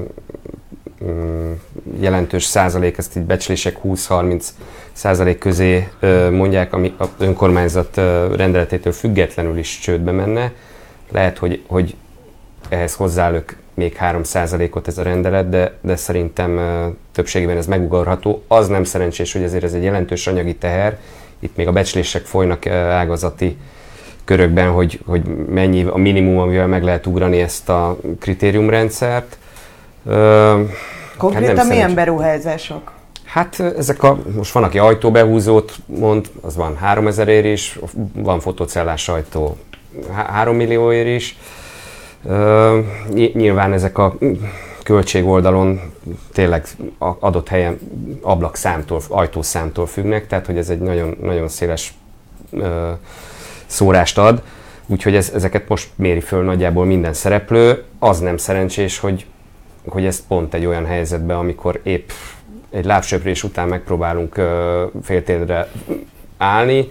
mm, jelentős százalék, ezt így becslések 20-30 százalék közé ö, mondják, ami az önkormányzat ö, rendeletétől függetlenül is csődbe menne. Lehet, hogy, hogy ehhez hozzálök még 3%-ot ez a rendelet, de, de szerintem többségében ez megugorható. Az nem szerencsés, hogy ezért ez egy jelentős anyagi teher. Itt még a becslések folynak ágazati körökben, hogy, hogy mennyi a minimum, amivel meg lehet ugrani ezt a kritériumrendszert. Konkrétan hát milyen beruházások? Hát ezek a, most van, aki ajtóbehúzót mond, az van 3000 ér is, van fotocellás ajtó 3 millióért is. Nyilván ezek a költség oldalon tényleg adott helyen ablakszámtól, ajtószámtól függnek, tehát hogy ez egy nagyon, nagyon széles szórást ad, úgyhogy ez, ezeket most méri föl nagyjából minden szereplő. Az nem szerencsés, hogy, hogy ez pont egy olyan helyzetben, amikor épp egy lábsöprés után megpróbálunk féltérdre állni,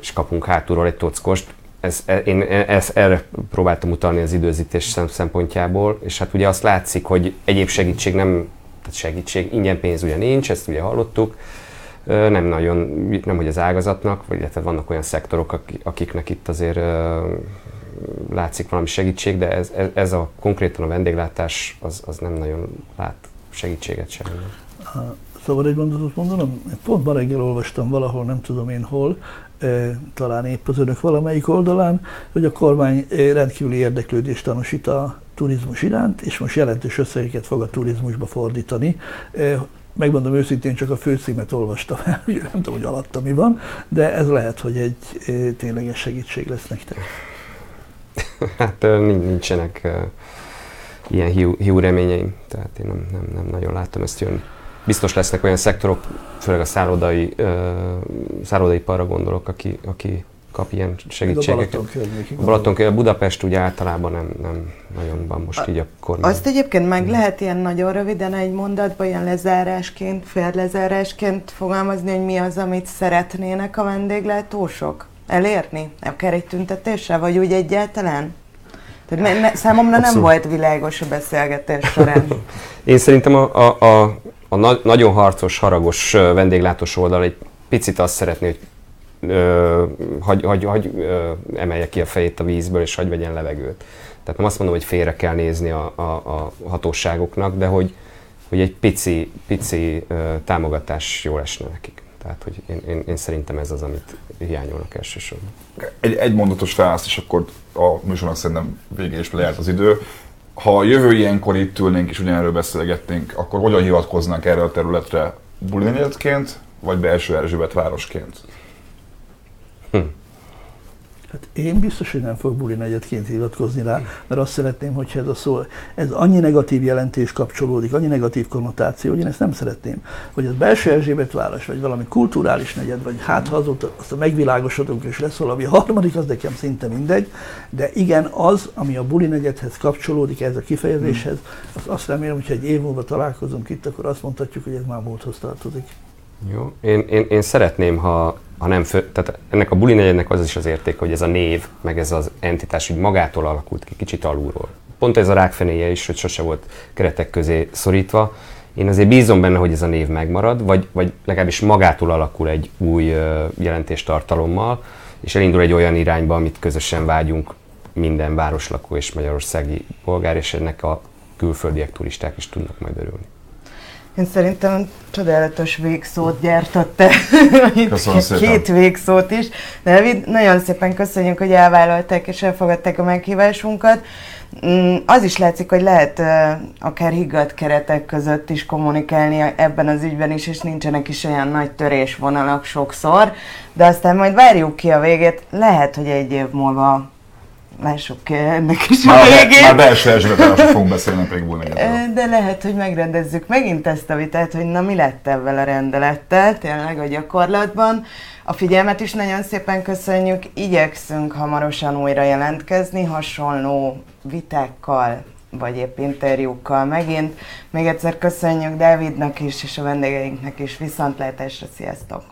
és kapunk hátulról egy tockost, ez, e, én e, ez, erre próbáltam utalni az időzítés szempontjából, és hát ugye azt látszik, hogy egyéb segítség nem, tehát segítség, ingyen pénz ugye nincs, ezt ugye hallottuk, nem nagyon, nem hogy az ágazatnak, vagy illetve vannak olyan szektorok, akiknek itt azért látszik valami segítség, de ez, ez a konkrétan a vendéglátás az, az nem nagyon lát segítséget sem. Szóval egy mondatot mondanom? Pont ma reggel olvastam valahol, nem tudom én hol, talán épp az önök valamelyik oldalán, hogy a kormány rendkívüli érdeklődést tanúsít a turizmus iránt, és most jelentős összegeket fog a turizmusba fordítani. megmondom őszintén, csak a főcímet olvastam el, [LAUGHS] ugye nem tudom, hogy alatta mi van, de ez lehet, hogy egy tényleges segítség lesz nektek. [LAUGHS] Hát nincsenek ilyen hiú, hiú reményeim, tehát én nem, nem, nem nagyon látom ezt jönni. Biztos lesznek olyan szektorok, főleg a szállodai, szállodai parra gondolok, aki, aki kap ilyen segítségeket. A Balaton a Budapest ugye általában nem, nem nagyon van most a, így a kormány. Azt egyébként meg lehet ilyen nagyon röviden egy mondatban, ilyen lezárásként, félrelezárásként fogalmazni, hogy mi az, amit szeretnének a vendéglátósok elérni? Akár egy tüntetéssel, vagy úgy egyáltalán? Tehát me, me, számomra Abszolút. nem volt világos a beszélgetés során. [LAUGHS] Én szerintem a, a, a, a na, nagyon harcos, haragos vendéglátós oldal egy picit azt szeretné, hogy ö, hagy, hagy, hagy ö, emelje ki a fejét a vízből, és hagy vegyen levegőt. Tehát nem azt mondom, hogy félre kell nézni a, a, a hatóságoknak, de hogy, hogy egy pici, pici ö, támogatás jól esne nekik. Tehát, hogy én, én, én szerintem ez az, amit hiányolnak elsősorban. Egy, egy mondatos választ, és akkor a műsornak szerintem végé is lejárt az idő. Ha jövő ilyenkor itt ülnénk és ugyanerről beszélgetnénk, akkor hogyan hivatkoznak erre a területre bulinegyedként, vagy belső Erzsébet városként? Hm. Hát én biztos, hogy nem fogok buli negyedként hivatkozni rá, mert azt szeretném, hogyha ez a szó, ez annyi negatív jelentés kapcsolódik, annyi negatív konnotáció, hogy én ezt nem szeretném. Hogy ez belső Erzsébet város, vagy valami kulturális negyed, vagy hát ha azóta azt a megvilágosodunk és lesz valami harmadik, az nekem szinte mindegy, de igen, az, ami a buli negyedhez kapcsolódik, ez a kifejezéshez, azt, azt remélem, hogy egy év múlva találkozunk itt, akkor azt mondhatjuk, hogy ez már múlthoz tartozik. Jó, én, én, én szeretném, ha ha nem fő, tehát ennek a buli negyednek az is az érték, hogy ez a név, meg ez az entitás úgy magától alakult ki, kicsit alulról. Pont ez a rákfenéje is, hogy sose volt keretek közé szorítva. Én azért bízom benne, hogy ez a név megmarad, vagy, vagy legalábbis magától alakul egy új jelentéstartalommal, és elindul egy olyan irányba, amit közösen vágyunk minden városlakó és magyarországi polgár, és ennek a külföldiek, turisták is tudnak majd örülni. Én szerintem csodálatos végszót gyártott Köszönöm szépen. Két végszót is. David, nagyon szépen köszönjük, hogy elvállalták és elfogadták a meghívásunkat. Mm, az is látszik, hogy lehet akár higgadt keretek között is kommunikálni ebben az ügyben is, és nincsenek is olyan nagy törésvonalak sokszor, de aztán majd várjuk ki a végét. Lehet, hogy egy év múlva lássuk ennek is már, a végén. Már belső Erzsébetárosra fogunk beszélni pedig De lehet, hogy megrendezzük megint ezt a vitát, hogy na mi lett ebben a rendelettel, tényleg a gyakorlatban. A figyelmet is nagyon szépen köszönjük, igyekszünk hamarosan újra jelentkezni, hasonló vitákkal, vagy épp interjúkkal megint. Még egyszer köszönjük Dávidnak is, és a vendégeinknek is. Viszontlátásra, sziasztok!